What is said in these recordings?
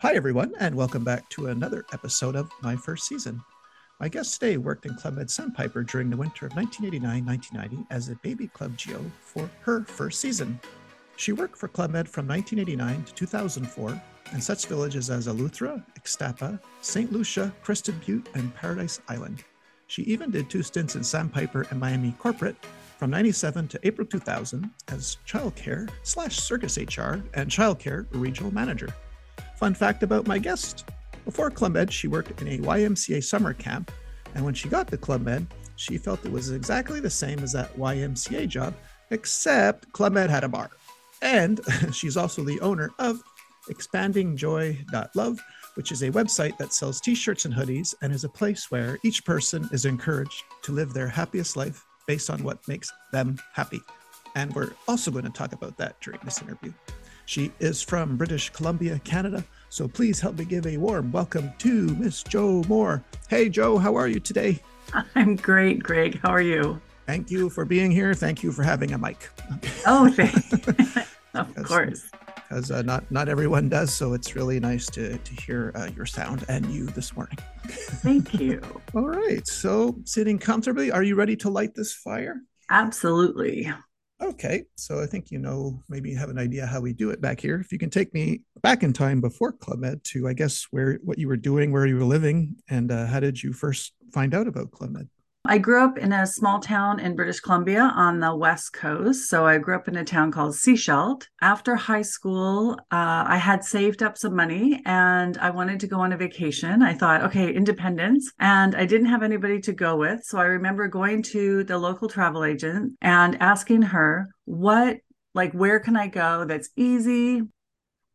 Hi, everyone, and welcome back to another episode of My First Season. My guest today worked in Club Med Sandpiper during the winter of 1989 1990 as a baby club GO for her first season. She worked for Club Med from 1989 to 2004 in such villages as Eleuthera, Ixtapa, St. Lucia, Crested Butte, and Paradise Island. She even did two stints in Sandpiper and Miami Corporate from 97 to April 2000 as childcare slash circus HR and childcare regional manager. Fun fact about my guest before Club Med, she worked in a YMCA summer camp, and when she got to Club Med, she felt it was exactly the same as that YMCA job, except Club Med had a bar. And she's also the owner of expandingjoy.love, which is a website that sells t shirts and hoodies and is a place where each person is encouraged to live their happiest life based on what makes them happy. And we're also going to talk about that during this interview. She is from British Columbia, Canada. So please help me give a warm welcome to Miss Jo Moore. Hey, Jo, how are you today? I'm great, Greg. How are you? Thank you for being here. Thank you for having a mic. Oh, thank Of course. Because uh, not not everyone does, so it's really nice to to hear uh, your sound and you this morning. Thank you. All right. So sitting comfortably, are you ready to light this fire? Absolutely. Okay, so I think you know, maybe you have an idea how we do it back here. If you can take me back in time before Club Med to, I guess, where what you were doing, where you were living, and uh, how did you first find out about Club Med? I grew up in a small town in British Columbia on the west coast. So I grew up in a town called Sechelt. After high school, uh, I had saved up some money and I wanted to go on a vacation. I thought, okay, independence. And I didn't have anybody to go with. So I remember going to the local travel agent and asking her, what, like, where can I go that's easy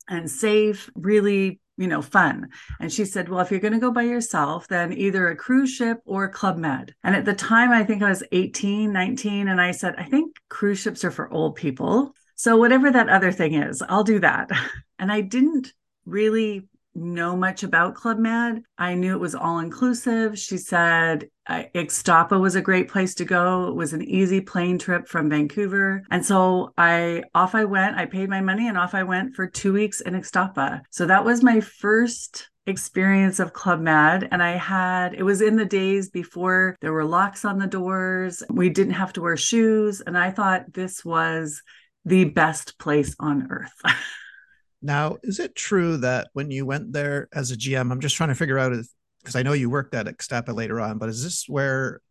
and safe, really you know, fun. And she said, Well, if you're going to go by yourself, then either a cruise ship or Club Med. And at the time, I think I was 18, 19. And I said, I think cruise ships are for old people. So whatever that other thing is, I'll do that. And I didn't really know much about Club Med. I knew it was all inclusive. She said uh, Ixtapa was a great place to go. It was an easy plane trip from Vancouver. And so I off I went. I paid my money and off I went for 2 weeks in Ixtapa. So that was my first experience of Club Med. And I had, it was in the days before there were locks on the doors. We didn't have to wear shoes. And I thought this was the best place on earth. Now, is it true that when you went there as a GM, I'm just trying to figure out because I know you worked at Ixtapa later on, but is this where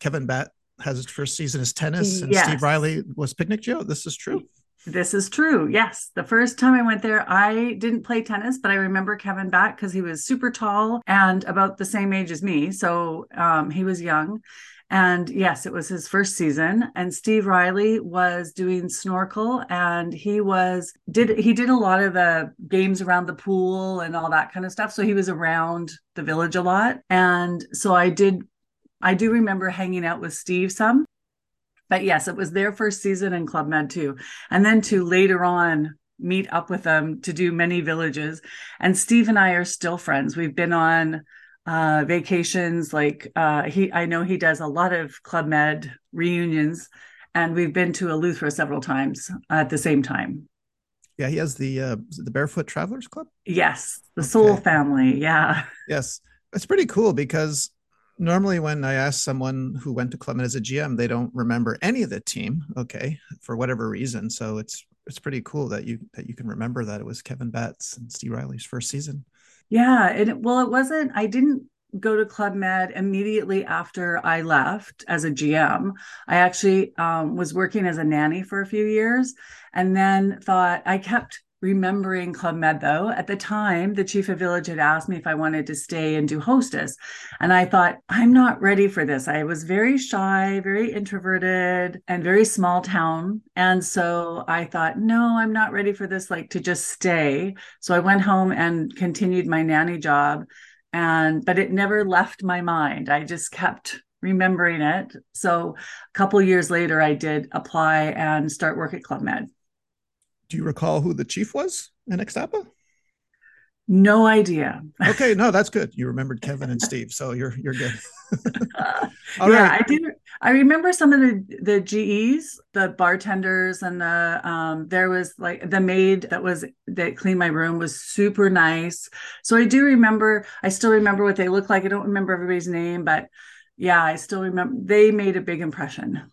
Kevin Batt has his first season as tennis and yes. Steve Riely was picnic GO? This is true. This is true. Yes. The first time I went there, I didn't play tennis, but I remember Kevin Batt because he was super tall and about the same age as me. So um, he was young. And yes, it was his first season. And Steve Riely was doing snorkel and he was did he did a lot of the games around the pool and all that kind of stuff. So he was around the village a lot. And so I did I do remember hanging out with Steve some. But yes, it was their first season in Club Med too. And then to later on meet up with them to do many villages. And Steve and I are still friends. We've been on uh, vacations. Like uh, he, I know he does a lot of Club Med reunions, and we've been to Eleuthera several times at the same time. Yeah, he has the uh, the Barefoot Travelers Club. Yes, the okay. Soul Family. Yeah. Yes, it's pretty cool because normally when I ask someone who went to Club Med as a GM, they don't remember any of the team. Okay, for whatever reason. So it's it's pretty cool that you that you can remember that it was Kevin Batts and Steve Riely's first season. Yeah. And well, it wasn't, I didn't go to Club Med immediately after I left as a GM. I actually um, was working as a nanny for a few years and then thought I kept remembering Club Med though. At the time, the chief of village had asked me if I wanted to stay and do hostess. And I thought, I'm not ready for this. I was very shy, very introverted, and very small town. And so I thought, no, I'm not ready for this, like to just stay. So I went home and continued my nanny job. And but it never left my mind. I just kept remembering it. So a couple years later, I did apply and start work at Club Med do you recall who the chief was in Ixtapa? No idea. okay, no, that's good. You remembered Kevin and Steve, so you're you're good. yeah, right. I do. I remember some of the the GEs, the bartenders, and the um. There was like the maid that was that cleaned my room was super nice. So I do remember. I still remember what they looked like. I don't remember everybody's name, but yeah, I still remember. They made a big impression.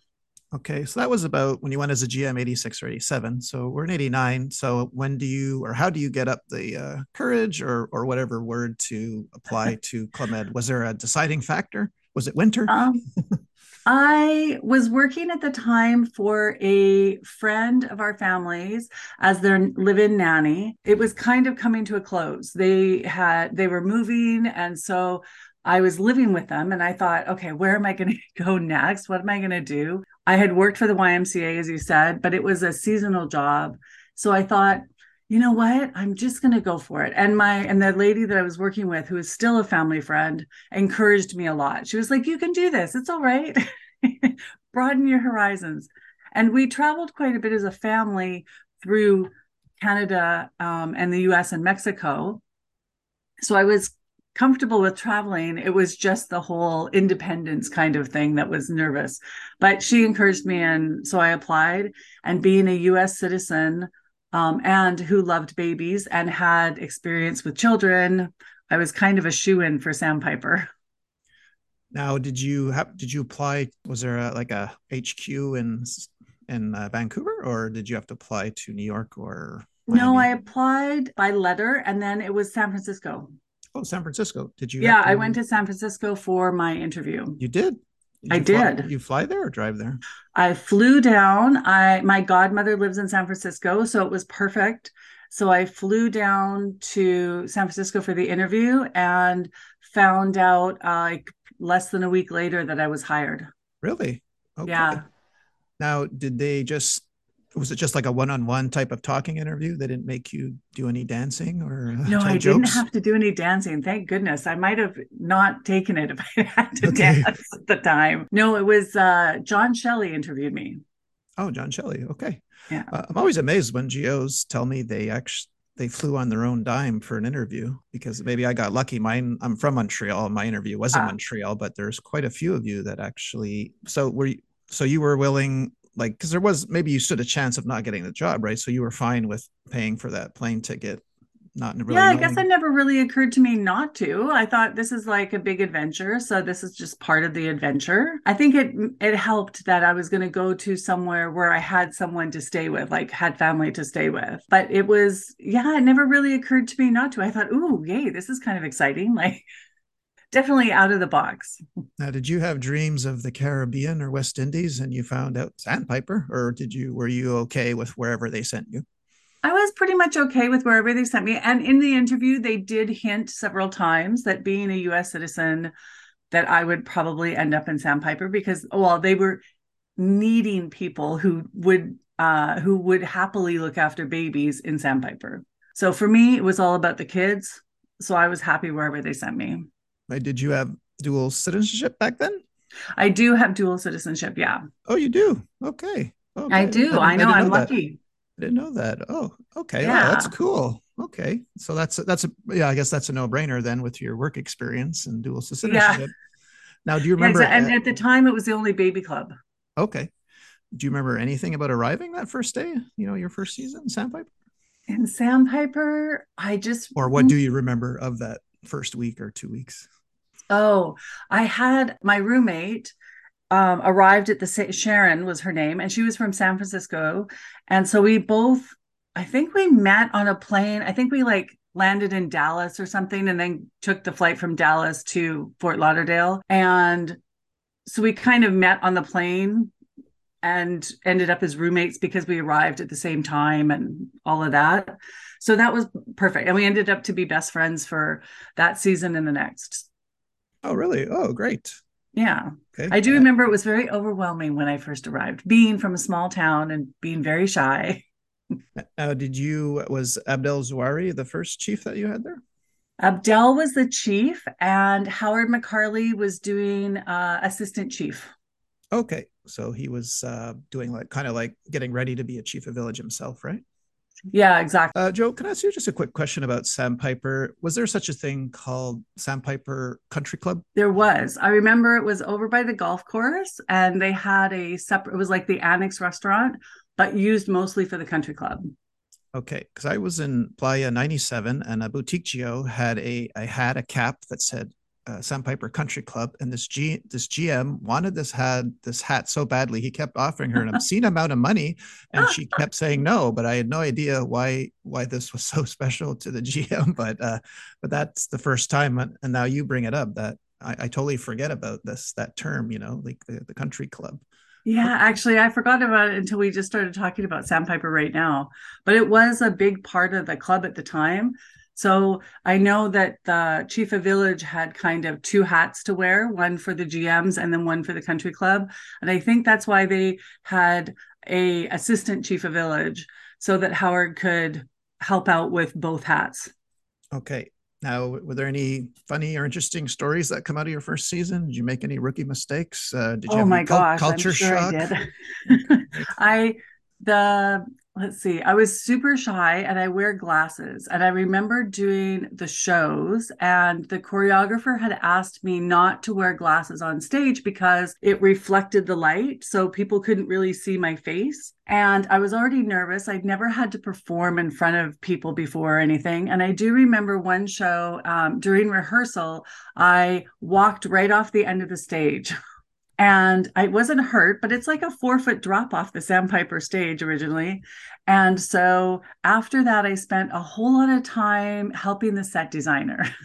Okay, so that was about when you went as a GM 86 or 87. So we're in 89. So when do you or how do you get up the uh, courage or or whatever word to apply to ClubMed? Was there a deciding factor? Was it winter? Um, I was working at the time for a friend of our families as their live-in nanny. It was kind of coming to a close. They had they were moving and so I was living with them and I thought, okay, where am I going to go next? What am I going to do? I had worked for the YMCA, as you said, but it was a seasonal job. So I thought, you know what? I'm just going to go for it. And my, and the lady that I was working with, who is still a family friend, encouraged me a lot. She was like, you can do this. It's all right. Broaden your horizons. And we traveled quite a bit as a family through Canada um, and the US and Mexico. So I was comfortable with traveling. It was just the whole independence kind of thing that was nervous. But she encouraged me, and so I applied. And being a US citizen um, and who loved babies and had experience with children, I was kind of a shoe in for Sandpiper. Now, did you have did you apply? Was there a, like a HQ in in uh, Vancouver, or did you have to apply to New York or? Miami? No, I applied by letter, and then it was San Francisco. Oh, San Francisco. Did you? Yeah, to... I went to San Francisco for my interview. You did? did I fly, did. You fly there or drive there? I flew down. I my godmother lives in San Francisco, so it was perfect. So I flew down to San Francisco for the interview and found out uh, like less than a week later that I was hired. Really? Okay. Yeah. Now, did they just was it just like a one-on-one type of talking interview? They didn't make you do any dancing or uh, no, I jokes? didn't have to do any dancing. Thank goodness. I might have not taken it if I had to okay. dance at the time. No, it was uh, John Shelley interviewed me. Oh, John Shelley. Okay. Yeah. Uh, I'm always amazed when GOs tell me they actually they flew on their own dime for an interview because maybe I got lucky. Mine, I'm from Montreal. My interview was in ah. Montreal, but there's quite a few of you that actually. So were you, so you were willing like because there was maybe you stood a chance of not getting the job, right? So you were fine with paying for that plane ticket. Not really yeah, I guess it never really occurred to me not to. I thought this is like a big adventure, so this is just part of the adventure. I think it it helped that I was going to go to somewhere where I had someone to stay with, like had family to stay with. But it was yeah, it never really occurred to me not to. I thought, "Ooh, yay, this is kind of exciting." Like definitely out of the box. Now, did you have dreams of the Caribbean or West Indies and you found out Sandpiper, or did you were you okay with wherever they sent you? I was pretty much okay with wherever they sent me. And in the interview, they did hint several times that being a US citizen, that I would probably end up in Sandpiper because well, they were needing people who would uh, who would happily look after babies in Sandpiper. So for me, it was all about the kids. So I was happy wherever they sent me. Did you have dual citizenship back then? I do have dual citizenship. Yeah. Oh, you do? Okay. okay. I do. I, I know. I am lucky. I didn't know that. Oh, okay. Oh, yeah. Oh, that's cool. Okay. So that's that's a yeah. I guess that's a no brainer then with your work experience and dual citizenship. Yeah. Now, do you remember? Yeah, and at the time, it was the only baby club. Okay. Do you remember anything about arriving that first day? You know, your first season, in Sandpiper. In Sandpiper, I just. Or what do you remember of that first week or two weeks? Oh, I had my roommate um, arrived at the same Sharon was her name, and she was from San Francisco, and so we both, I think we met on a plane. I think we like landed in Dallas or something, and then took the flight from Dallas to Fort Lauderdale, and so we kind of met on the plane and ended up as roommates because we arrived at the same time and all of that. So that was perfect. And we ended up to be best friends for that season and the next. Oh, really? Oh, great. Yeah. Okay. I do remember it was very overwhelming when I first arrived, being from a small town and being very shy. Now, did you, was Abdel Zouari the first chief that you had there? Abdel was the chief, and Howard McCarley was doing uh, assistant chief. Okay. So he was uh, doing like kind of like getting ready to be a chief of village himself, right? Yeah, exactly. Uh, Jo, can I ask you just a quick question about Sandpiper? Was there such a thing called Sandpiper Country Club? There was. I remember it was over by the golf course and they had a separate, it was like the annex restaurant, but used mostly for the country club. Okay, because I was in Playa 97 and a boutique GO had a I had a cap that said uh, Sandpiper Country Club, and this G this GM wanted this had this hat so badly he kept offering her an obscene amount of money, and she kept saying no. But I had no idea why why this was so special to the GM. But uh, but that's the first time, and now you bring it up that I, I totally forget about this that term. You know, like the, the country club. Yeah, actually, I forgot about it until we just started talking about Sandpiper right now. But it was a big part of the club at the time. So I know that the chief of village had kind of two hats to wear, one for the GMs and then one for the country club. And I think that's why they had a assistant chief of village so that Howard could help out with both hats. Okay. Now, were there any funny or interesting stories that come out of your first season? Did you make any rookie mistakes? Uh, did you oh my gosh, culture sure shock? I did. I the let's see i was super shy and i wear glasses and i remember doing the shows and the choreographer had asked me not to wear glasses on stage because it reflected the light so people couldn't really see my face and i was already nervous. I'd never had to perform in front of people before or anything and i do remember one show um, during rehearsal i walked right off the end of the stage and I wasn't hurt, but it's like a four foot drop off the Sandpiper stage originally. And so after that, I spent a whole lot of time helping the set designer.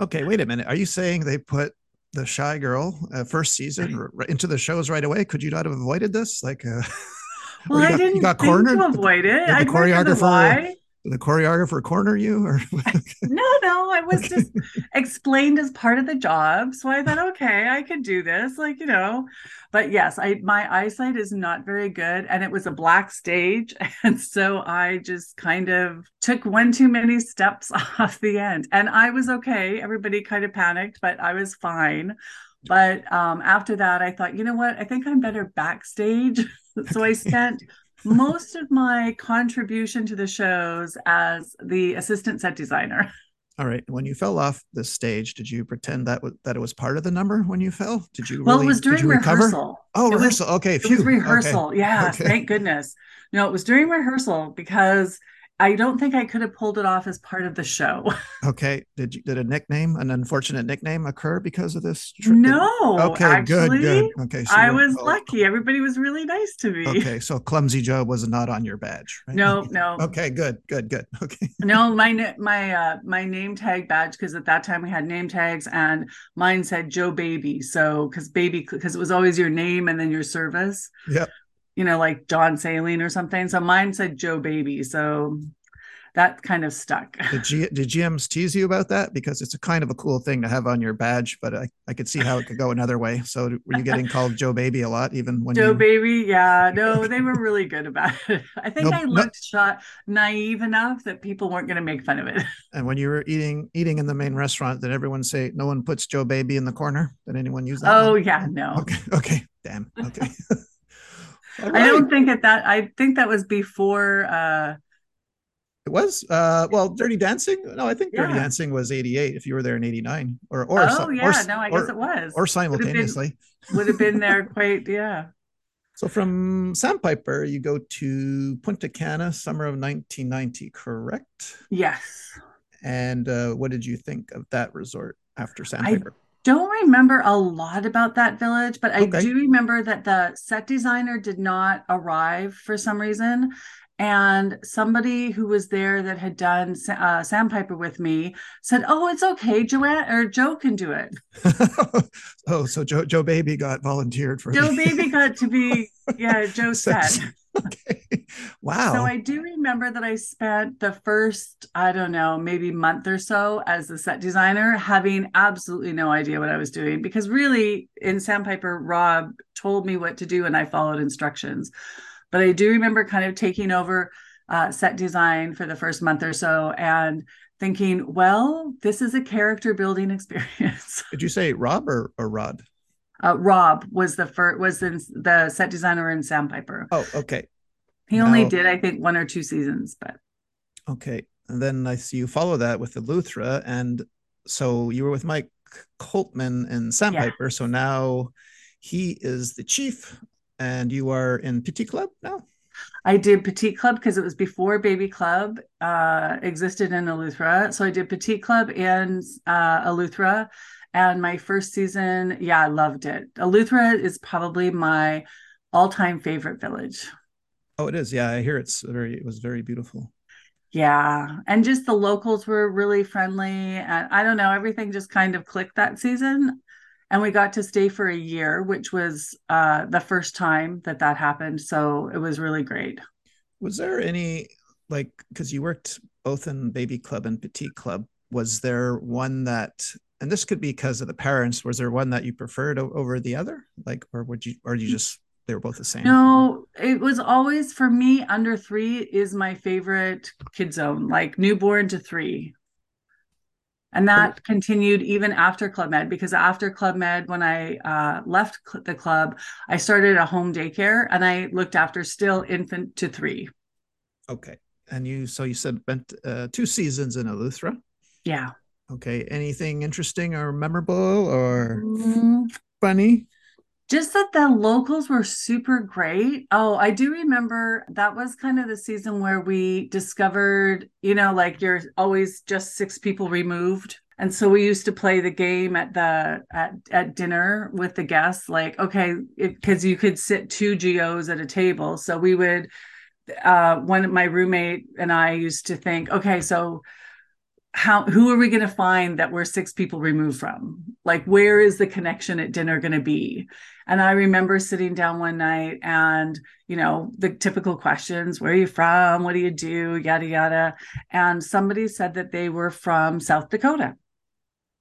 Okay, wait a minute. Are you saying they put the shy girl uh, first season into the shows right away? Could you not have avoided this? Like, uh, well, I got, didn't you got cornered. To avoid it. The, the choreographer the choreographer corner you or no no i was just explained as part of the job so i thought okay i could do this like you know. But yes i my eyesight is not very good and it was a black stage and so i just kind of took one too many steps off the end. And i was okay everybody kind of panicked but i was fine. But um, after that i thought you know what? I think i'm better backstage. So i spent most of my contribution to the shows as the assistant set designer. All right. When you fell off the stage, did you pretend that w- that it was part of the number when you fell? Did you? Really, well, it was during rehearsal. Oh, it rehearsal. Was, okay. Phew. It was rehearsal. Okay. Yeah. Okay. Thank goodness. No, it was during rehearsal because I don't think I could have pulled it off as part of the show. Okay. Did you, did a nickname, an unfortunate nickname, occur because of this? Trip? No. Okay. Actually, good. Good. Okay. So I was oh, lucky. Everybody was really nice to me. Okay. So clumsy Jo was not on your badge. Right? No. No. Okay. Good. Good. Good. Okay. no, my my uh my name tag badge because at that time we had name tags and mine said Jo Baby. So because baby because it was always your name and then your service. Yep you know, like John Saline or something. So mine said Jo Baby. So that kind of stuck. Did, G- did GMs tease you about that? Because it's a kind of a cool thing to have on your badge, but I, I could see how it could go another way. So were you getting called Jo Baby a lot, even when Jo you... Baby? Yeah, no, they were really good about it. I think I looked shot naive enough that people weren't going to make fun of it. And when you were eating eating in the main restaurant, did everyone say no one puts Jo Baby in the corner? Did anyone use that? Oh one? yeah, no. Okay, okay, damn. Okay. Right. I don't think at that. I think that was before. uh it was uh well Dirty Dancing. No, I think Dirty. Dancing was 88 if you were there in 89 or or Oh yeah, or, no, I guess or, it was. Or simultaneously. Would have, been, been there quite yeah. So from Sandpiper, you go to Punta Cana, summer of 1990, correct? Yes. And uh, what did you think of that resort after Sandpiper? I don't remember a lot about that village, but I do remember that the set designer did not arrive for some reason. And somebody who was there that had done uh, sandpiper with me said oh it's okay joanne or jo can do it. Oh so jo jo baby got volunteered for jo baby got to be yeah jo said okay wow so i do remember that i spent the first i don't know maybe month or so as the set designer having absolutely no idea what i was doing because really in sandpiper rob told me what to do and i followed instructions but I do remember kind of taking over uh, set design for the first month or so and thinking, well, this is a character building experience. Did you say Rob or, or Rod? Uh, Rob was the first was the, the set designer in Sandpiper. Oh, okay. He only did, I think, one or two seasons, but Okay. And then I see you follow that with Eleuthera. And so you were with Mike Coltman and Sandpiper. Yeah. So now he is the chief and you are in Petit Club now? I did Petit Club because it was before Baby Club uh, existed in Eleuthera. So I did Petit Club and uh, Eleuthera. And my first season, yeah, I loved it. Eleuthera is probably my all-time favorite village. Oh, it is. Yeah, I hear it's very. It was very beautiful. Yeah, and just the locals were really friendly, and I don't know, everything just kind of clicked that season and we got to stay for a year which was uh, the first time that that happened so it was really great was there any like because you worked both in baby club and petite club was there one that and this could be because of the parents. Was there one that you preferred over the other? Like or would you or you just they were both the same? No it was always for me under three is my favorite kid zone like newborn to three. And that continued even after club med because after club med when i uh, left cl- the club i started a home daycare and i looked after still infant to three. Okay. And you so you said spent uh, two seasons in eleuthera? Yeah okay anything interesting or memorable or mm. funny just that the locals were super great. Oh, I do remember that was kind of the season where we discovered, you know, like you're always just six people removed. And so we used to play the game at the at at dinner with the guests, like, okay, because you could sit two GOs at a table. So we would uh one of my roommate and I used to think, okay, so how who are we going to find that we're six people removed from? Like where is the connection at dinner going to be? And i remember sitting down one night and you know the typical questions where are you from? What do you do? Yada yada. And somebody said that they were from south dakota.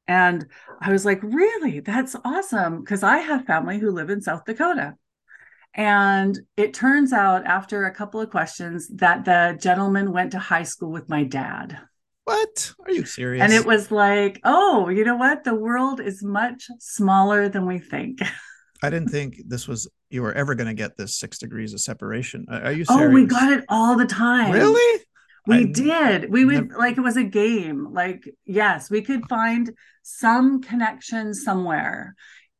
And i was like really? That's awesome. Because i have family who live in south dakota. And it turns out after a couple of questions that the gentleman went to high school with my dad what? Are you serious? And it was like, oh, you know what? The world is much smaller than we think. I didn't think this was you were ever going to get this six degrees of separation. Are you serious? Oh, we got it all the time. Really? We I did. We would never... like it was a game. Like, yes, we could find some connection somewhere.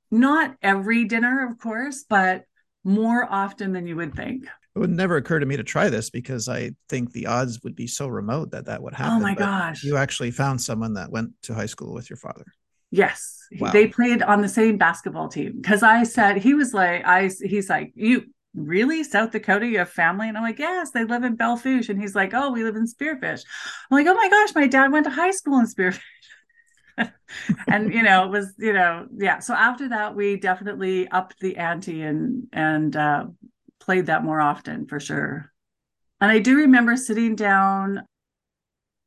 Not every dinner, of course, but more often than you would think it would never occur to me to try this because I think the odds would be so remote that that would happen. Oh my but gosh. You actually found someone that went to high school with your father. Yes. Wow. They played on the same basketball team. Cause I said, he was like, I, he's like, you really South Dakota, you have family? And I'm like, yes, they live in Belle Fourche. And he's like, oh, we live in Spearfish. I'm like, oh my gosh, my dad went to high school in Spearfish. and you know it was you know yeah so after that we definitely upped the ante and and uh, played that more often for sure. And I do remember sitting down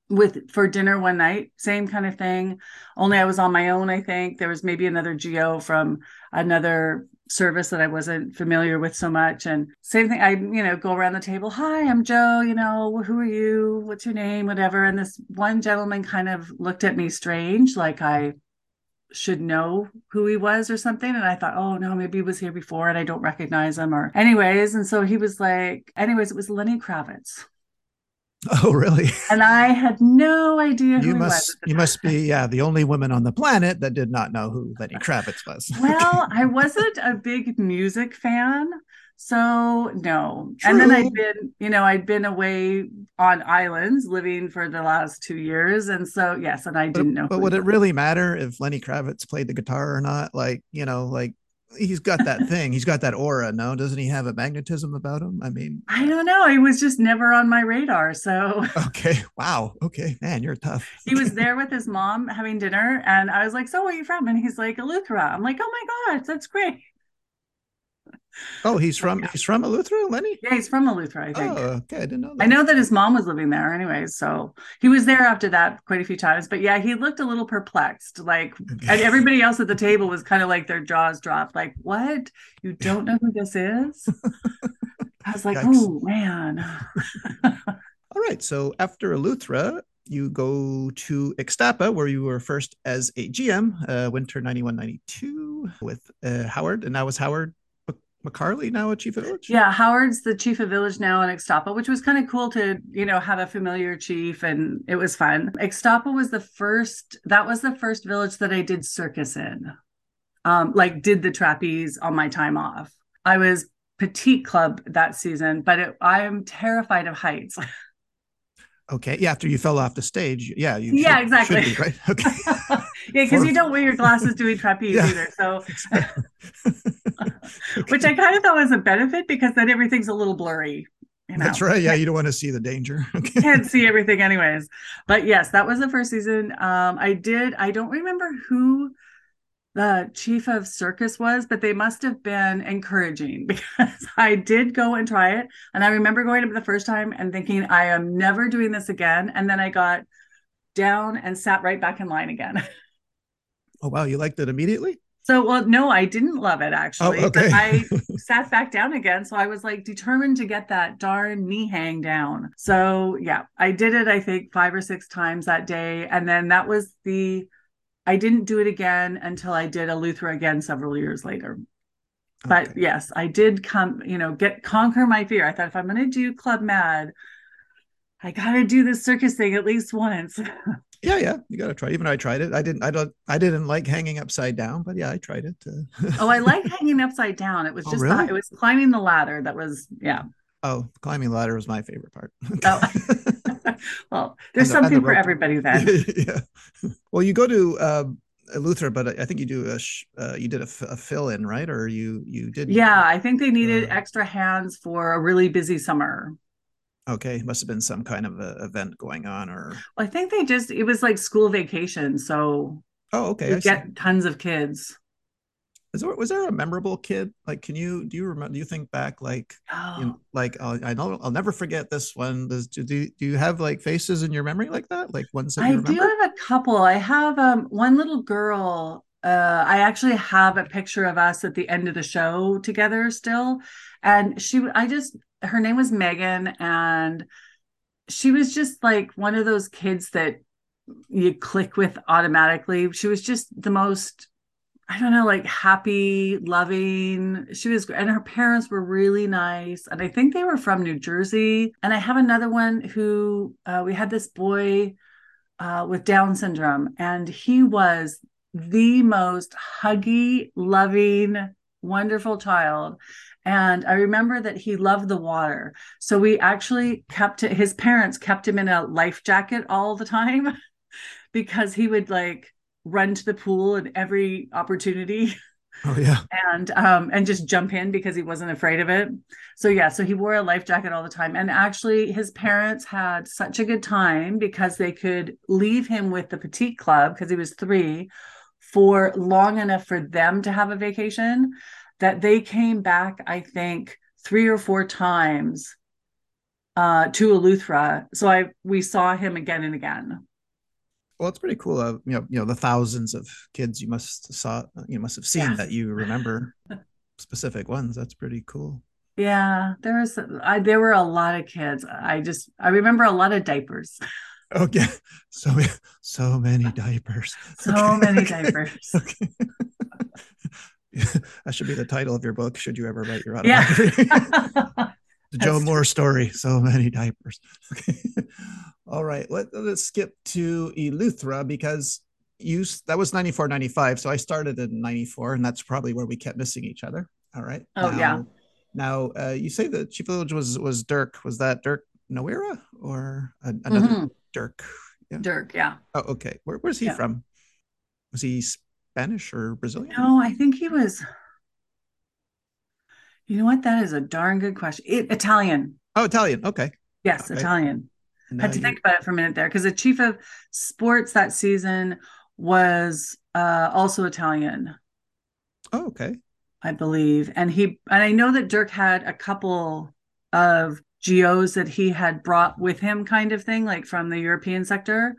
with for dinner one night, same kind of thing. Only I was on my own, I think. There was maybe another GO from another service that I wasn't familiar with so much. And same thing, I, you know, go around the table, hi, I'm Jo, you know, who are you? What's your name? Whatever. And this one gentleman kind of looked at me strange, like I should know who he was or something. And I thought, oh no, maybe he was here before and I don't recognize him or anyways. And so he was like, anyways, it was Lenny Kravitz. Oh, really? And I had no idea who he was you must, You must be, yeah, the only woman on the planet that did not know who Lenny Kravitz was. well, I wasn't a big music fan. So no. True. And then I'd been, you know, I'd been away on islands living for the last two years. And so yes, and I didn't but, know. But would it really matter if Lenny Kravitz played the guitar or not? Like, you know, like he's got that thing. He's got that aura. No, doesn't he have a magnetism about him? I mean, I don't know. He was just never on my radar. So okay, wow, okay, man, you're tough. he was there with his mom having dinner, and I was like, "So, where are you from?" And he's like, "Eleuthera." I'm like, "Oh my gosh, that's great." Oh, he's from he's from Eleuthera, Lenny. Yeah, he's from Eleuthera. I think. Oh, okay, I didn't know. That. I know that his mom was living there, anyways. So he was there after that quite a few times. But yeah, he looked a little perplexed. Like, and everybody else at the table was kind of like their jaws dropped. Like, what? You don't know who this is? I was like, Yikes. oh man. All right. So after Eleuthera, you go to Ixtapa, where you were first as a GM, uh, winter 91 92 with uh, Howard. And that was Howard McCarley now a chief of village? Yeah, Howard's the chief of village now in Ixtapa, which was kind of cool to, you know, have a familiar chief and it was fun. Ixtapa was the first, that was the first village that I did circus in. Um, like did the trapeze on my time off. I was petite club that season, but it, I'm terrified of heights. Okay. Yeah. After you fell off the stage. Yeah. You yeah, should- exactly. should be, right. Okay. yeah, because you don't wear your glasses doing trapeze Yeah. either. So, which I kind of thought was a benefit because then everything's a little blurry. You know? That's right. Yeah. You don't want to see the danger. Okay. can't see everything anyways but yes that was the first season um i did i don't remember who the chief of circus was but they must have been encouraging because i did go and try it and i remember going up the first time and thinking i am never doing this again and then i got down and sat right back in line again Oh, wow. You liked it immediately? so well no i didn't love it actually Oh, okay. but i sat back down again. So I was like determined to get that darn knee hang down. So yeah, I did it, I think, five or six times that day. And then that was the, I didn't do it again until I did a Eleuthera again several years later. But Okay. yes, I did come, you know, get conquer my fear. I thought if I'm going to do Club Med, I got to do this circus thing at least once. Yeah. Yeah. You got to try. Even I tried it. I didn't, I don't, I didn't like hanging upside down, but yeah, I tried it. Uh, oh, I like hanging upside down. It was Oh, just, really? it was climbing the ladder that was, yeah. oh, climbing the ladder was my favorite part. Oh. well, there's the- and the something for everybody then. yeah. Well, you go to um, Luther, but I think you do a sh- uh, you did a, f- a fill in, right? Or you you did? Yeah, I think they needed Uh, extra hands for a really busy summer. Okay, must have been some kind of a event going on, or I think they just it was like school vacation, so oh, okay. you I see. get tons of kids. Is there, was there a memorable kid? Like, can you do you remember? Do you think back, like, Oh, you know, like I know I'll never forget this one. Does do do do you have like faces in your memory like that? Like ones that I do have a couple. I have um one little girl. Uh, I actually have a picture of us at the end of the show together still, and she. I just her name was Megan, and she was just like one of those kids that you click with automatically. She was just the most I don't know, like happy, loving. She was, and her parents were really nice. And I think they were from New Jersey. And I have another one who uh, we had this boy uh, with Down syndrome, and he was the most huggy, loving, wonderful child. And I remember that he loved the water. So we actually kept it, his parents kept him in a life jacket all the time because he would like run to the pool at every opportunity Oh yeah. and um and just jump in because he wasn't afraid of it. So yeah, so he wore a life jacket all the time. And actually his parents had such a good time because they could leave him with the petite club because he was 3 for long enough for them to have a vacation that they came back I think 3 or 4 times uh to Eleuthera. So I we saw him again and again. Well, it's pretty cool. Uh, you know, you know the thousands of kids you must saw, you must have seen Yes. that you remember specific ones. That's pretty cool. Yeah, there was I there were a lot of kids. I just I remember a lot of diapers. Okay, so so many diapers. So Okay. many diapers. Okay. that should be the title of your book. Should you ever write your Yeah. autobiography? the Jo That's Moore story. So many diapers. Okay. All right. Let, let's skip to Eleuthera because you that was 94, 95. So I started in 94, and that's probably where we kept missing each other. All right. Oh, yeah. Now uh, you say the chief village was was Dirk. Was that Dirk Noira or an, another Mhm. Dirk? Dirk, yeah. Oh, okay. Where, where's he Yeah. from? Was he Spanish or Brazilian? No, I think he was. You know what? That is a darn good question. It, Italian. Oh, Italian. Okay. Yes, Okay. Italian. And, had to you- think about it for a minute there because the chief of sports that season was uh, also Italian. oh, okay. I believe. And he and I know that Dirk had a couple of GOs that he had brought with him, kind of thing, like from the European sector.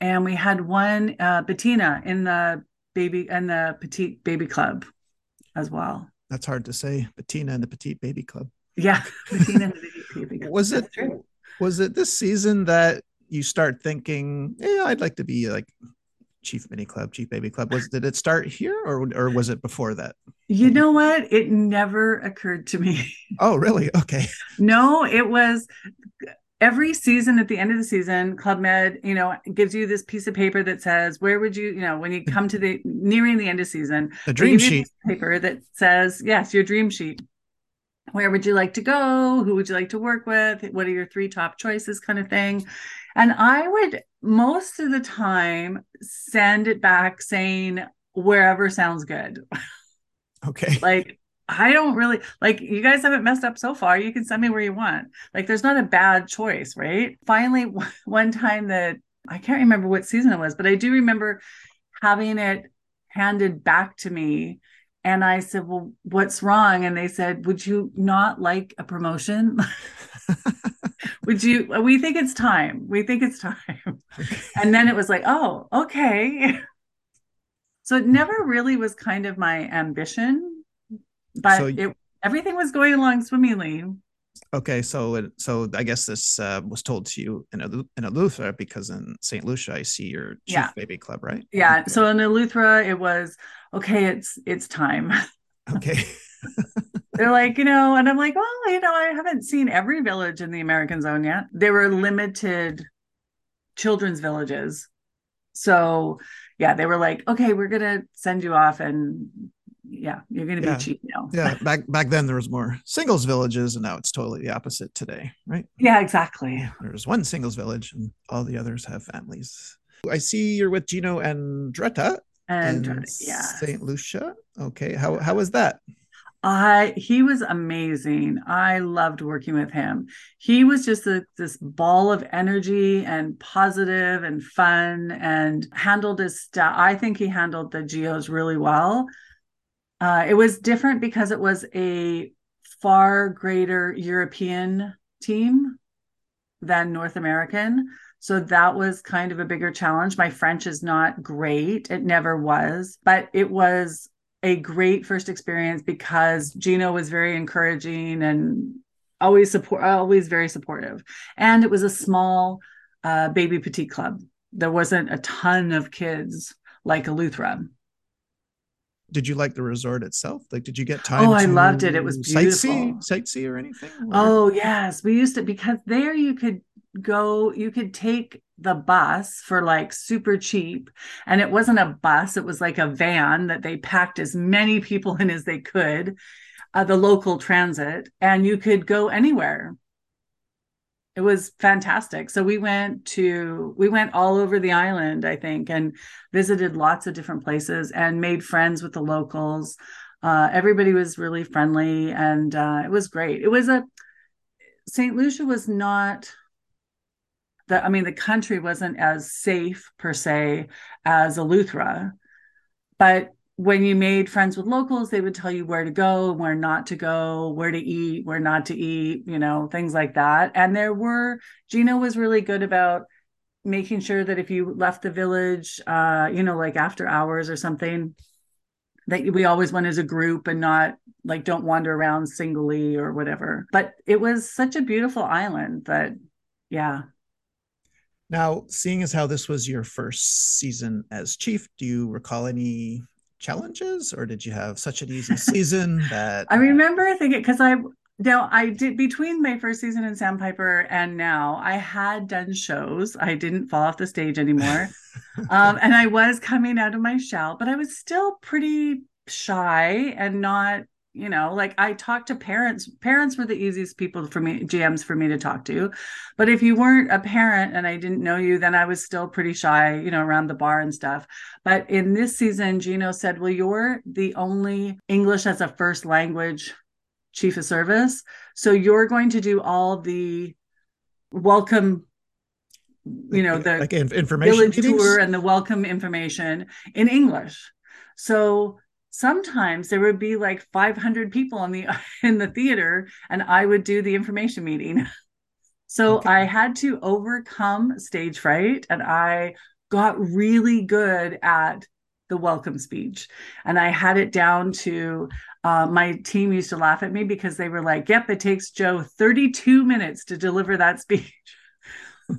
And we had one uh Bettina in the baby and the petite baby club as well. That's hard to say. Bettina and the Petite Baby Club. Yeah, Bettina and the baby, baby club. Was it true. was it this season that you start thinking, yeah, I'd like to be like Chief Mini Club, Chief Baby Club. Was did it start here or or was it before that? You know what? It never occurred to me. Oh, really? Okay. no, it was every season at the end of the season club med you know gives you this piece of paper that says where would you you know when you mm-hmm. come to the nearing the end of season the dream sheet. paper that says yes your dream sheet. Where would you like to go? Who would you like to work with? What are your three top choices kind of thing? And i would most of the time send it back saying wherever sounds good. Okay. Like I don't really like you guys haven't messed up so far. You can send me where you want. Like there's not a bad choice, right? Finally, one time that I can't remember what season it was, but I do remember having it handed back to me. And I said, Well, what's wrong? And they said, Would you not like a promotion? Would you? Uh, we think it's time. We think it's time. and then it was like, Oh, okay. so it never really was kind of my ambition but so, it, everything was going along swimmingly. Okay, so so I guess this uh, was told to you in a in Eleuthera because in St. Lucia I see your chief yeah. baby club, right? Yeah. Okay. So in Eleuthera it was okay. It's it's time. Okay. They're like, you know, and I'm like, well, you know, I haven't seen every village in the American zone yet. There were limited children's villages. So yeah, they were like, okay, we're gonna send you off and yeah, you're going to yeah. be cheap now. yeah, back back then there was more singles villages, and now it's totally the opposite today, right? Yeah, exactly. There's one singles village, and all the others have families. I see you're with Gino Andretta and yeah, Saint Lucia. Okay, how how was that? I he was amazing. I loved working with him. He was just a, this ball of energy and positive and fun and handled his stuff. I think he handled the GOs really well. Uh, it was different because it was a far greater European team than North American. So that was kind of a bigger challenge. My French is not great. It never was, but it was a great first experience because Gino was very encouraging and always support always very supportive. And it was a small uh, baby petite club. There wasn't a ton of kids like Eleuthera did you like the resort itself? Like, did you get time? Oh, I loved it. It was beautiful. Sightsee, sightsee or anything? Or? Oh, yes. We used to because there you could go, you could take the bus for like super cheap. And it wasn't a bus, it was like a van that they packed as many people in as they could, uh, the local transit, and you could go anywhere it was fantastic. So we went to we went all over the island i think and visited lots of different places and made friends with the locals. Uh, everybody was really friendly and uh, it was great. It was a st lucia was not the i mean the country wasn't as safe per se as eleuthera but when you made friends with locals, they would tell you where to go, where not to go, where to eat, where not to eat, you know, things like that. And there were, Gino was really good about making sure that if you left the village, uh, you know, like after hours or something, that we always went as a group and not like don't wander around singly or whatever. But it was such a beautiful island that, yeah. Now, seeing as how this was your first season as chief, do you recall any challenges or did you have such an easy season that I remember thinking because I now I did between my first season in Sandpiper and now I had done shows. I didn't fall off the stage anymore. um, and I was coming out of my shell, but I was still pretty shy and not you know like i talked to parents parents were the easiest people for me gms for me to talk to. But if you weren't a parent and i didn't know you then i was still pretty shy you know around the bar and stuff. But in this season gino said well you're the only english as a first language chief of service. So you're going to do all the welcome you know the like information village tour and the welcome information in english. So sometimes there would be like 500 people in the in the theater and i would do the information meeting. So okay. i had to overcome stage fright and i got really good at the welcome speech. And i had it down to uh, my team used to laugh at me because they were like yep it takes jo 32 minutes to deliver that speech.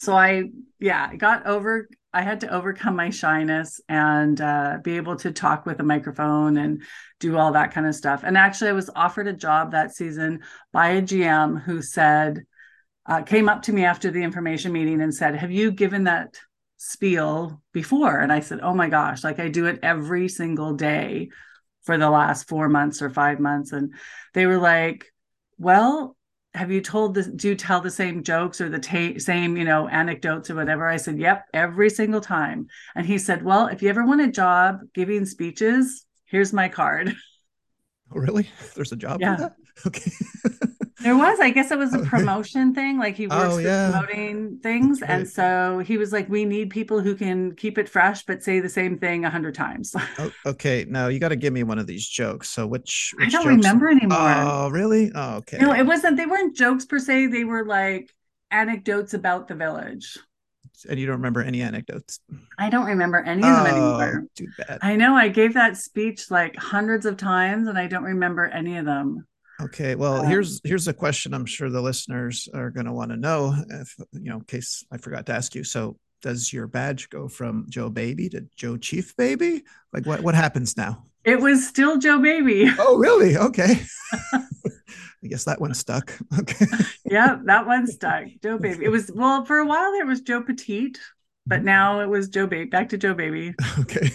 So i yeah i got over I had to overcome my shyness and uh, be able to talk with a microphone and do all that kind of stuff. And actually, I was offered a job that season by a GM who said, uh, came up to me after the information meeting and said, Have you given that spiel before? And I said, Oh my gosh, like I do it every single day for the last four months or five months. And they were like, Well, have you told this do you tell the same jokes or the ta- same you know anecdotes or whatever? I said yep every single time. And he said well if you ever want a job giving speeches here's my card. Oh really? There's a job yeah. okay there was i guess it was a promotion thing like he works oh, yeah. promoting things and so he was like we need people who can keep it fresh but say the same thing a hundred times. Oh, okay now you got to give me one of these jokes so which, which i don't jokes? remember anymore. Oh really? Oh okay. No it wasn't they weren't jokes per se they were like anecdotes about the village. And you don't remember any anecdotes? I don't remember any of them oh, anymore. too bad. I know i gave that speech like hundreds of times and i don't remember any of them Okay, well, um, here's here's a question I'm sure the listeners are going to want to know if you know in case I forgot to ask you. So, does your badge go from Jo Baby to Jo Chief Baby? Like what what happens now? It was still Jo Baby. Oh, really? Okay. I guess that one stuck. Okay. yeah, that one stuck. Jo Baby. It was well for a while there was Jo Petite, but mm-hmm. now it was Jo Baby. Back to Jo Baby. Okay.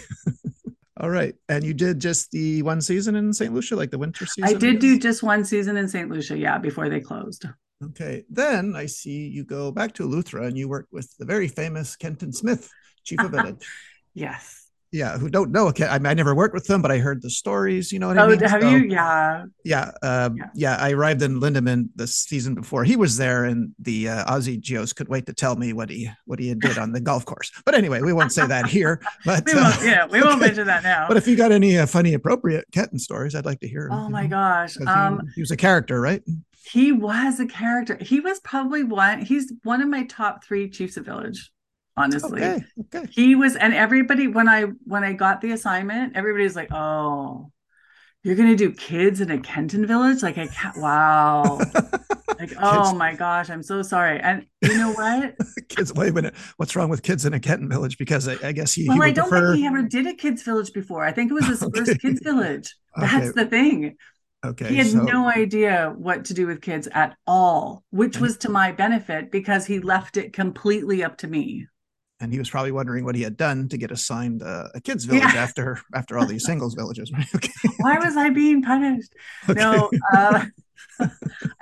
All right. And you did just the one season in St. Lucia, like the winter season? I did I do just one season in St. Lucia, yeah, before they closed. Okay. Then I see you go back to Eleuthera and you work with the very famous Kenton Smith, chief of village. yes yeah, who don't know. I, I never worked with them, but I heard the stories. You know what oh, I mean? Have so, you? Yeah. Yeah, um, yeah. Yeah. I arrived in Lindeman the season before he was there, and the uh, Aussie GOs could wait to tell me what he what he did on the golf course. But anyway, we won't say that here. But we won't, uh, yeah, we won't mention that now. But if you got any uh, funny, appropriate Kenton stories, I'd like to hear. Oh my know, gosh, um, he, he was a character, right? He was a character. He was probably one. He's one of my top three chiefs of village honestly. Okay, okay. he was and everybody when i when i got the assignment everybody's like oh you're gonna do kids in a kenton village? Like i can't wow. Like oh kids. my gosh i'm so sorry. And you know what? Kids wait a minute. What's wrong with kids in a kenton village? Because i, I guess he well he i don't prefer... think he ever did a kids village before. I think it was his okay. first kids village. That's the thing. Okay. He had so... no idea what to do with kids at all, which was to my benefit because he left it completely up to me and he was probably wondering what he had done to get assigned uh, a kids village yeah. after after all these singles villages right? Okay. Why was i being punished? Okay. no uh,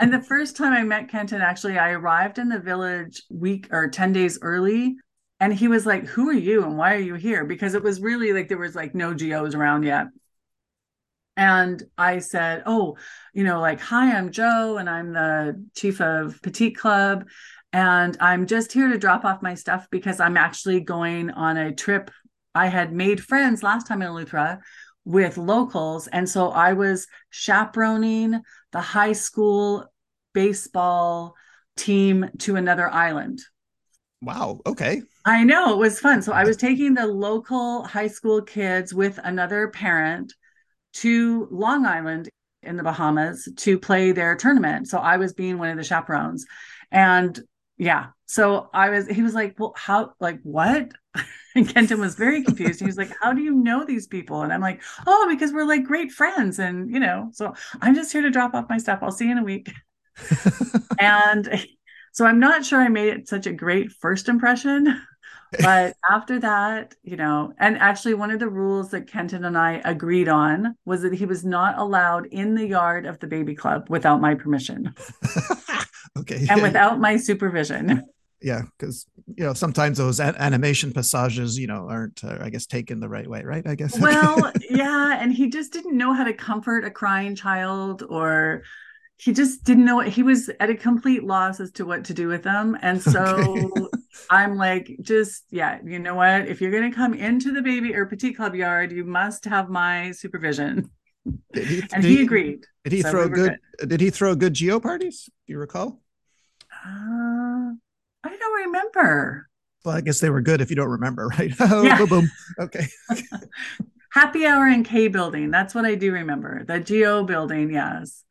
and the first time i met kenton actually i arrived in the village week or 10 days early and he was like who are you and why are you here? Because it was really like there was like no GOs around yet. And I said, Oh, you know, like, hi, I'm Jo, and I'm the chief of Petite Club and I'm just here to drop off my stuff because I'm actually going on a trip. I had made friends last time in Eleuthera with locals. And so I was chaperoning the high school baseball team to another island. Wow. Okay. I know it was fun. So I was taking the local high school kids with another parent to Long Island in the Bahamas to play their tournament. So I was being one of the chaperones. And yeah. So I was, he was like, well, how, like, what? And Kenton was very confused. He was like, how do you know these people? And I'm like, oh, because we're like great friends. And, you know, so I'm just here to drop off my stuff. I'll see you in a week. and so I'm not sure I made it such a great first impression. But after that, you know, and actually, one of the rules that Kenton and I agreed on was that he was not allowed in the yard of the baby club without my permission. Okay. And without my supervision. Yeah, because you know sometimes those a- animation passages, you know, aren't uh, I guess taken the right way, right? I guess. Well, yeah, and he just didn't know how to comfort a crying child, or he just didn't know. He was at a complete loss as to what to do with them, and so okay. I'm like, just yeah, you know what? If you're gonna come into the baby or petite club yard, you must have my supervision. He, and he, he, agreed. Did he so throw we good, good, Did he throw good GO parties? Do you recall? Uh, I don't remember. Well, I guess they were good if you don't remember, right? oh, yeah. boom, boom. Okay. Happy hour in K building. That's what I do remember. The GO building, yes.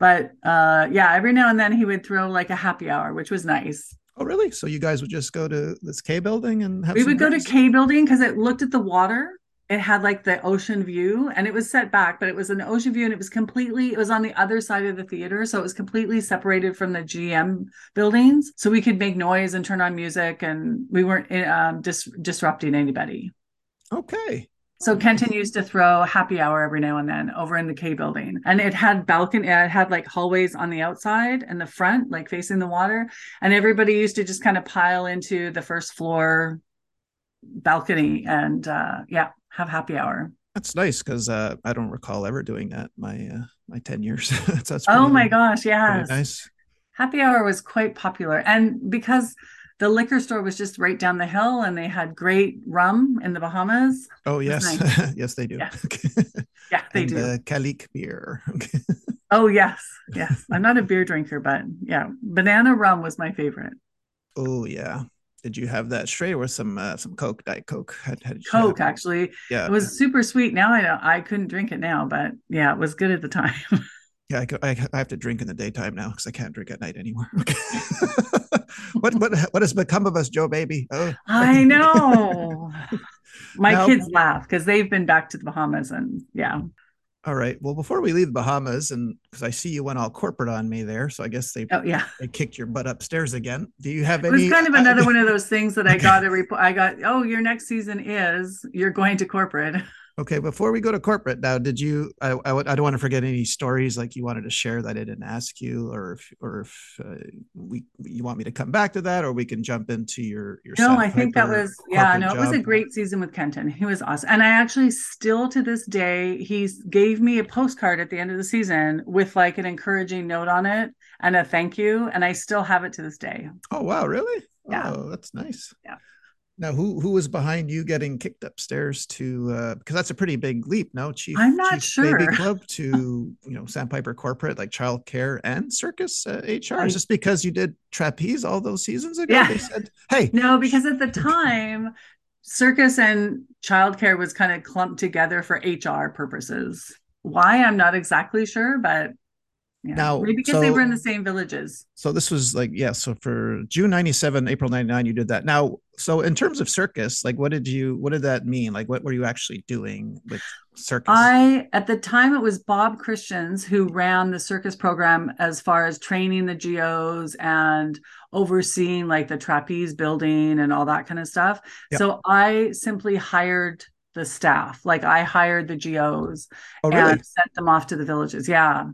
But uh yeah, every now and then he would throw like a happy hour, which was nice. Oh, really? So you guys would just go to this K building and have We would go to? K building because it looked at the water. It had like the ocean view and it was set back, but it was an ocean view and it was completely, it was on the other side of the theater. So it was completely separated from the GM buildings. So we could make noise and turn on music and we weren't um, dis- disrupting anybody. Okay. So Kenton used to throw happy hour every now and then over in the K building. And it had balcony, it had like hallways on the outside and the front, like facing the water. And everybody used to just kind of pile into the first floor balcony and uh yeah, have happy hour. That's nice because uh, I don't recall ever doing that my uh, my 10 years. that's, that's Oh my gosh, pretty yes. nice. Happy hour was quite popular. And because the liquor store was just right down the hill and they had great rum in the Bahamas. Oh, yes. nice. yes, they do. Yeah. Yeah, they and do. The Kalik beer. Okay. Oh yes, yes. I'm not a beer drinker, but yeah, banana rum was my favorite. Oh, yeah. Did you have that straight or some uh, some Coke, Diet Coke? Had, had, did you have- Coke actually. Yeah. It was super sweet. Now I don't, I couldn't drink it now, but yeah, it was good at the time. Yeah, I, I, I have to drink in the daytime now because I can't drink at night anymore. Okay. what what what has become of us, Jo baby? Oh, I know. My Now- kids laugh because they've been back to the Bahamas and yeah. All right. Well, before we leave the Bahamas, and because I see you went all corporate on me there, so I guess they Oh yeah. they kicked your butt upstairs again. Do you have any? It was kind of uh, another one of those things that I got a report. I got, oh, your next season is you're going to corporate. Okay, before we go to corporate now, did you? I, I, I don't want to forget any stories like you wanted to share that I didn't ask you, or if or if uh, we you want me to come back to that, or we can jump into your your. No, I think that was yeah, no, it was a great season with Kenton. He was awesome. And I actually still to this day, he gave me a postcard at the end of the season with like an encouraging note on it and a thank you. And I still have it to this day. Oh wow, really? Yeah. Oh, that's nice. Yeah. Now, who who was behind you getting kicked upstairs to? uh Because that's a pretty big leap, no? Chief. I'm not Chief Baby. Club to you know Sandpiper Corporate, like childcare and circus uh, HR. Just because you did trapeze all those seasons ago? Yeah. They said, "Hey, No, because at the time, circus and childcare was kind of clumped together for HR purposes. Why I'm not exactly sure, but yeah. Now, maybe because they were in the same villages. so this was like yeah so for june 97 april 99 you did that now so in terms of circus like what did you what did that mean like what were you actually doing with circus I at the time it was Bob Christians who ran the circus program as far as training the GOs and overseeing like the trapeze building and all that kind of stuff. Yep. So I simply hired the staff. Like I hired the GOs oh really and sent them off to the villages. Yeah.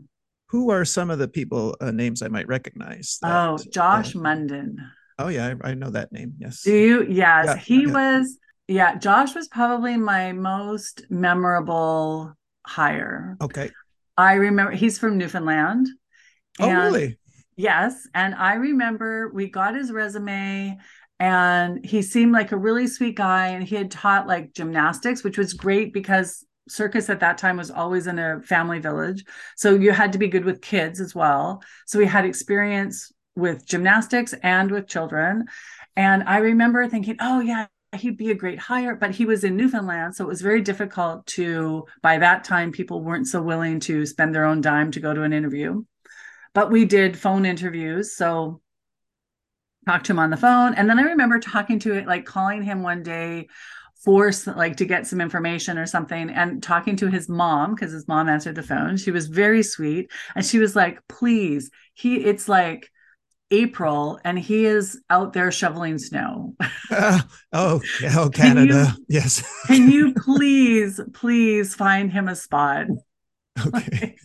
who are some of the people uh, names i might recognize that, oh, Josh uh, Munden. Oh yeah I, I know that name yes Do you? Yes, Yeah, he yeah. was. Yeah, Josh was probably my most memorable hire. okay I remember he's from Newfoundland. oh really Yes. And I remember we got his resume and he seemed like a really sweet guy. And he had taught like gymnastics, which was great because circus at that time was always in a family village. So you had to be good with kids as well. So we had experience with gymnastics and with children. And I remember thinking, oh, yeah. He'd be a great hire, but he was in Newfoundland. So it was very difficult to, by that time, people weren't so willing to spend their own dime to go to an interview but we did phone interviews so talked to him on the phone and then i remember talking to it like calling him one day for like to get some information or something and talking to his mom because his mom answered the phone she was very sweet and she was like please he it's like april and he is out there shoveling snow. Uh, oh oh Can you- canada. Yes. can you please please find him a spot? Okay.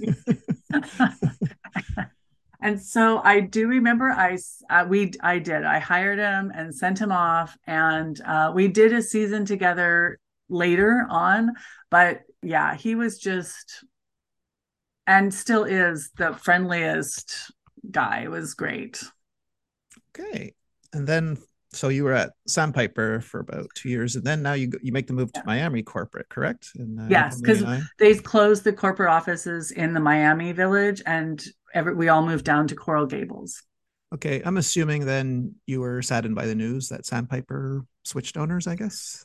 And so I do remember I uh, we I did. I hired him and sent him off and uh, we did a season together later on but yeah he was just and still is the friendliest guy. It was great okay and then so you were at sandpiper for about two years and then now you you make the move to miami corporate correct In, uh, Yes, April 'cause 99? they closed the corporate offices in the Miami village and every, we all moved down to Coral Gables Okay, I'm assuming then you were saddened by the news that Sandpiper switched owners. I guess.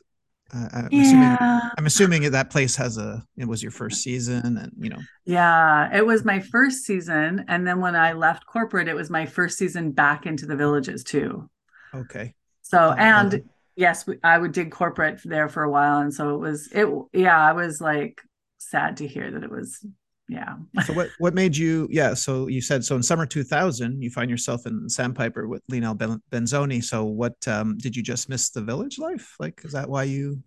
Uh, I'm assuming. yeah I'm assuming that place has a. It was your first season, and you know. Yeah, it was my first season. And then when I left corporate, it was my first season back into the villages too. Okay. So Uh, and uh, yes, we, I would did corporate there for a while, and so it was it. Yeah, I was like sad to hear that it was. Yeah. so what what made you? Yeah. So you said so in summer 2000, you find yourself in Sandpiper with Lionel Ben- Benzoni. So what um, did you just miss the village life? Like, is that why you?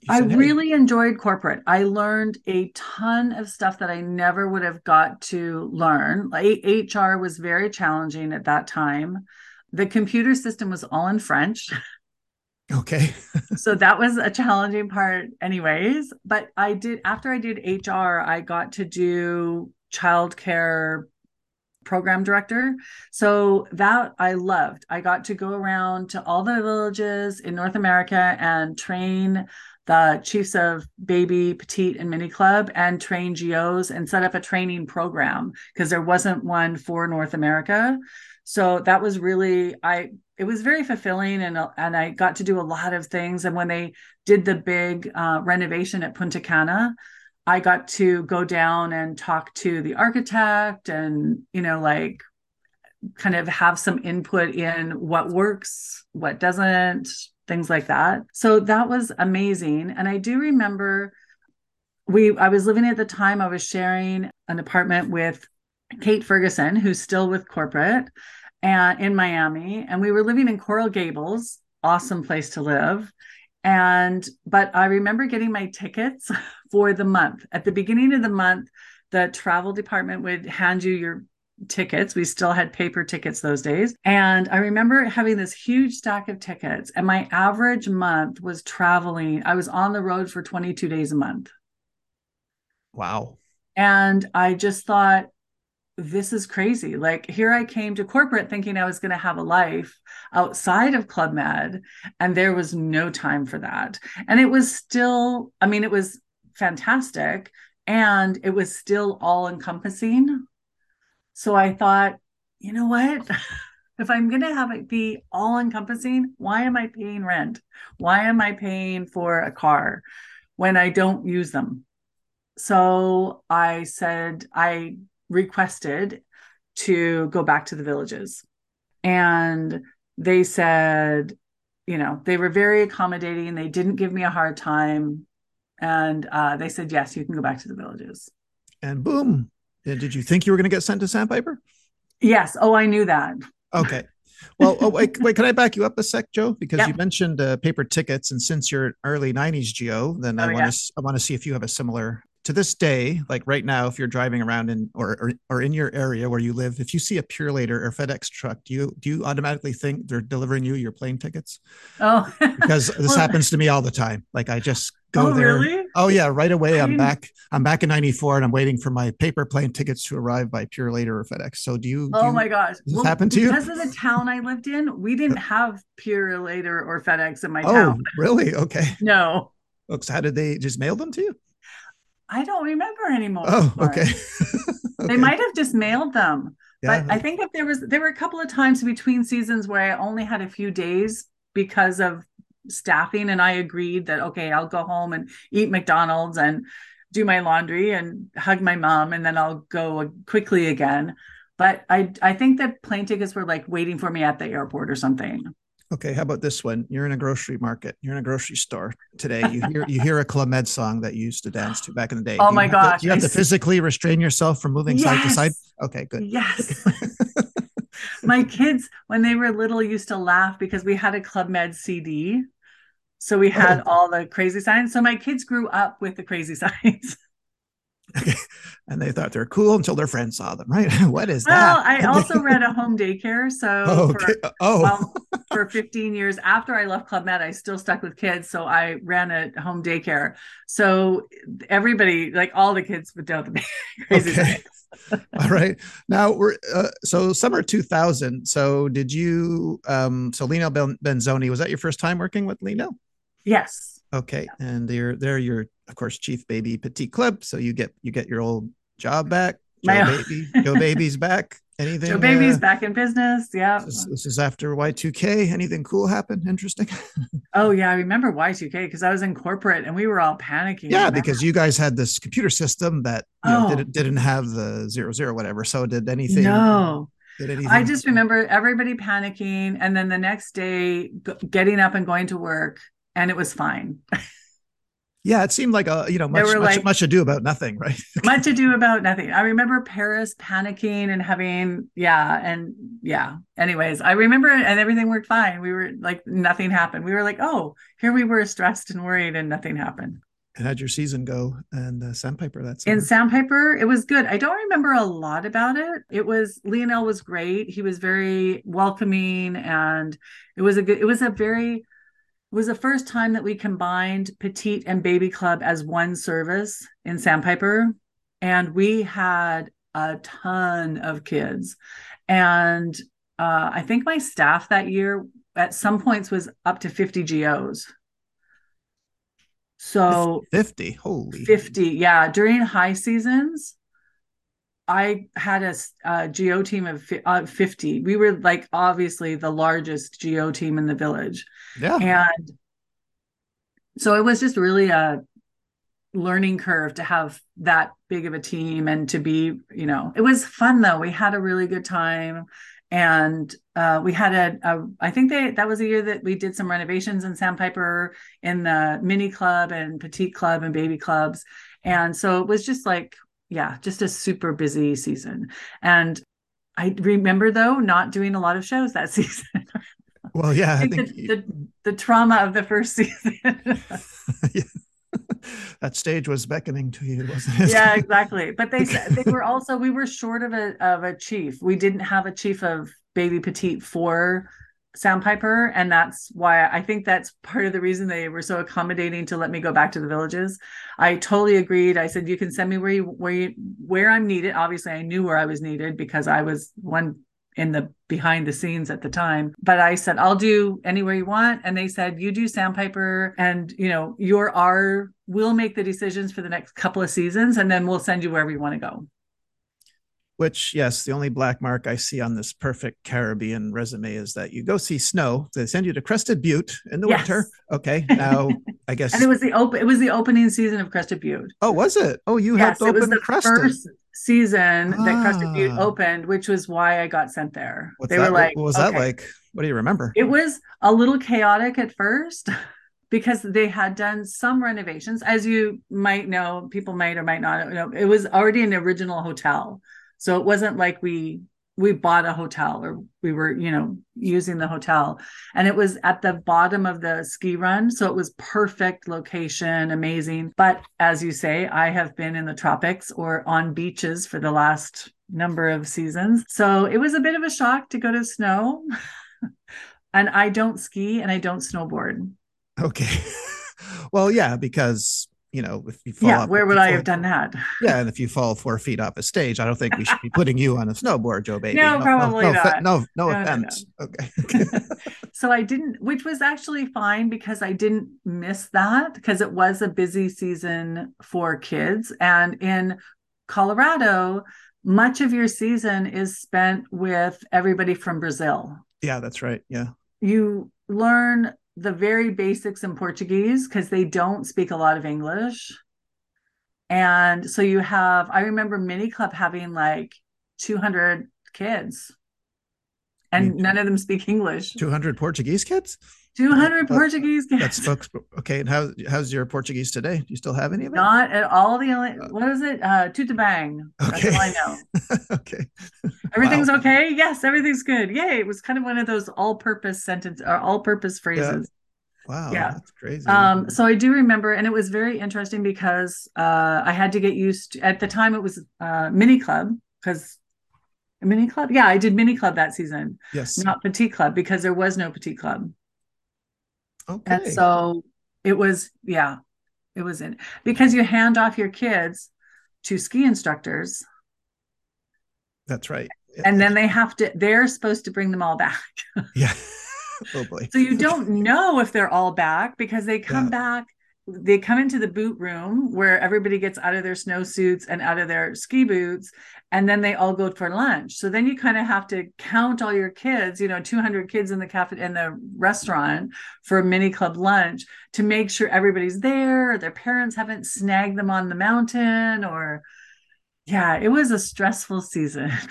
you I really enjoyed corporate. I learned a ton of stuff that I never would have got to learn. Like HR was very challenging at that time. The computer system was all in French. Okay. so that was a challenging part anyways but i did after i did hr i got to do childcare program director. So that i loved. I got to go around to all the villages in north america and train the chiefs of baby petite and mini club and train GOs and set up a training program because there wasn't one for north america. So that was really i it was very fulfilling and and I got to do a lot of things. And when they did the big uh, renovation at Punta Cana I got to go down and talk to the architect and you know like kind of have some input in what works what doesn't things like that. So that was amazing. And I do remember we I was living at the time I was sharing an apartment with Kate Ferguson who's still with corporate and in Miami, and we were living in Coral Gables, awesome place to live. And but I remember getting my tickets for the month. At the beginning of the month, the travel department would hand you your tickets. We still had paper tickets those days. And I remember having this huge stack of tickets, and my average month was traveling. I was on the road for 22 days a month. Wow. And I just thought, this is crazy. Like here I came to corporate thinking I was going to have a life outside of Club Med, and there was no time for that. And it was still, I mean, it was fantastic and it was still all encompassing. So I thought, you know what? if I'm going to have it be all encompassing, why am I paying rent? Why am I paying for a car when I don't use them? So I said, I requested to go back to the villages. And they said, you know, they were very accommodating. They didn't give me a hard time. And uh, they said, yes, you can go back to the villages. And boom. Did you think you were going to get sent to Sandpiper? Yes. Oh, I knew that. Okay. Well, oh, wait, wait, can I back you up a sec, Jo? Because yeah. you mentioned uh, paper tickets, and since you're early '90s, GO, then oh, I want to yeah. I want to see if you have a similar to this day, like right now, if you're driving around in or, or, or in your area where you live, if you see a Purolator or FedEx truck, do you do you automatically think they're delivering you your plane tickets? Oh, because this well, happens to me all the time. Like I just go oh, there. Really? Oh yeah, right away. I'm back. I'm back in '94, and I'm waiting for my paper plane tickets to arrive by Purolator or FedEx. So do you? Do oh my gosh, does well, happen to you? Because of the town I lived in, we didn't uh, have Purolator or FedEx in my oh, town. really? Okay. No. Oh, so how did they just mail them to you? I don't remember anymore. Oh, okay. okay. They might have just mailed them. Yeah. But I think if there was there were a couple of times between seasons where I only had a few days because of staffing and I agreed that okay, I'll go home and eat McDonald's and do my laundry and hug my mom and then I'll go quickly again. But I I think that plane tickets were like waiting for me at the airport or something. Okay, how about this one? You're in a grocery market. You're in a grocery store today. You hear you hear a Club Med song that you used to dance to back in the day. Oh my gosh! To, you have to physically restrain yourself from moving yes. side to side. Okay, good. Yes. my kids, when they were little, used to laugh because we had a Club Med CD. So we had oh. all the crazy signs. So my kids grew up with the crazy signs. Okay. And they thought they're cool until their friends saw them, right? what is well, that? Well, I also ran a home daycare. So oh, okay. for, oh. well, for 15 years after I left Club Med, I still stuck with kids. So I ran a home daycare. So everybody, like all the kids would know the crazy okay. all right. Now we're uh, so summer 2000. So did you um so Lino Benzoni, was that your first time working with Lino? Yes. Okay, and they're they're your of course chief baby petite club. So you get you get your old job back. Jo My- baby, Jo baby's back. Anything? Jo baby's uh, back in business. Yeah. This is, this is after Y2K. Anything cool happened? Interesting. oh yeah, I remember Y2K because I was in corporate and we were all panicking. Yeah, because you guys had this computer system that you know, Oh. didn't didn't have the zero zero whatever. So did anything? No. I just remember everybody panicking, and then the next day g- getting up and going to work, and it was fine. Yeah, it seemed like a you know much much, like, much ado about nothing, right? much ado about nothing. I remember Paris panicking and having yeah, and yeah. Anyways, I remember and everything worked fine. We were like nothing happened. We were like, oh, here we were stressed and worried, and nothing happened. And how'd your season go? And uh, Sandpiper, that's in Sandpiper, it was good. I don't remember a lot about it. It was Lionel was great. He was very welcoming, and it was a good. It was a very was the first time that we combined petite and baby club as one service in Sandpiper. And we had a ton of kids. And uh, I think my staff that year at some points was up to 50 GOs. So 50, holy 50. Yeah. During high seasons, I had a, a GO team of uh, 50. We were like obviously the largest GO team in the village. Yeah. And so it was just really a learning curve to have that big of a team and to be, you know, it was fun though. We had a really good time. And uh, we had a, a, I think they, that was a year that we did some renovations in Sandpiper in the mini club and petite club and baby clubs. And so it was just like yeah, just a super busy season. And I remember though not doing a lot of shows that season. Well, yeah, I think, I think the, the, the, trauma of the first season. yeah. That stage was beckoning to you, wasn't it? Yeah, exactly. But they they were also we were short of a of a chief. We didn't have a chief of baby petite for Sandpiper, and that's why I think that's part of the reason they were so accommodating to let me go back to the villages. I totally agreed. I said you can send me where you where you where I'm needed. Obviously, I knew where I was needed because I was one in the behind the scenes at the time. But I said I'll do anywhere you want, and they said you do Sandpiper, and you know you're our. We'll make the decisions for the next couple of seasons, and then we'll send you wherever you want to go which yes the only black mark i see on this perfect caribbean resume is that you go see snow they send you to crested butte in the yes. winter okay now i guess and it was the open it was the opening season of crested butte oh was it oh you yes, helped open it was the crested. first season ah. that crested butte ah. opened which was why i got sent there What's they that? were like what was okay. that like what do you remember it was a little chaotic at first because they had done some renovations as you might know people might or might not know it was already an original hotel so it wasn't like we we bought a hotel or we were, you know, using the hotel. And it was at the bottom of the ski run. So it was perfect location, amazing. But as you say, I have been in the tropics or on beaches for the last number of seasons. So it was a bit of a shock to go to snow. and I don't ski and I don't snowboard. Okay. well, yeah, because you know, if you fall yeah, where would I have done that? Yeah, and if you fall four feet off a stage, I don't think we should be putting you on a snowboard, Jo Baby. No, no probably no, not. No, no, no offense. No, okay. so I didn't, which was actually fine because I didn't miss that because it was a busy season for kids, and in Colorado, much of your season is spent with everybody from Brazil. Yeah, that's right. Yeah. You learn the very basics in Portuguese because they don't speak a lot of English. And so you have, I remember Mini Club having like 200 kids and none of them speak English. 200 Portuguese kids? 200 uh, Portuguese. That's folks. Okay. And how, how's your Portuguese today? Do you still have any of it? Not at all. The only, uh, what is it? Uh, tudo bem. Okay. That's all I know. okay. Everything's wow. okay. Yes. Everything's good. Yay. It was kind of one of those all purpose sentence or all purpose phrases. Wow, yeah. that's crazy. Um, so I do remember, and it was very interesting because uh, I had to get used to, at the time it was uh, mini club because mini club, yeah, I did mini club that season. Yes, not petite club because there was no petite club. Okay, and so it was, yeah, it was in because you hand off your kids to ski instructors. That's right. And then they have to, they're supposed to bring them all back. yeah. oh so you don't know if they're all back because they come yeah. back they come into the boot room where everybody gets out of their snowsuits and out of their ski boots and then they all go for lunch so then you kind of have to count all your kids you know 200 kids in the cafe in the restaurant for a mini club lunch to make sure everybody's there their parents haven't snagged them on the mountain or yeah it was a stressful season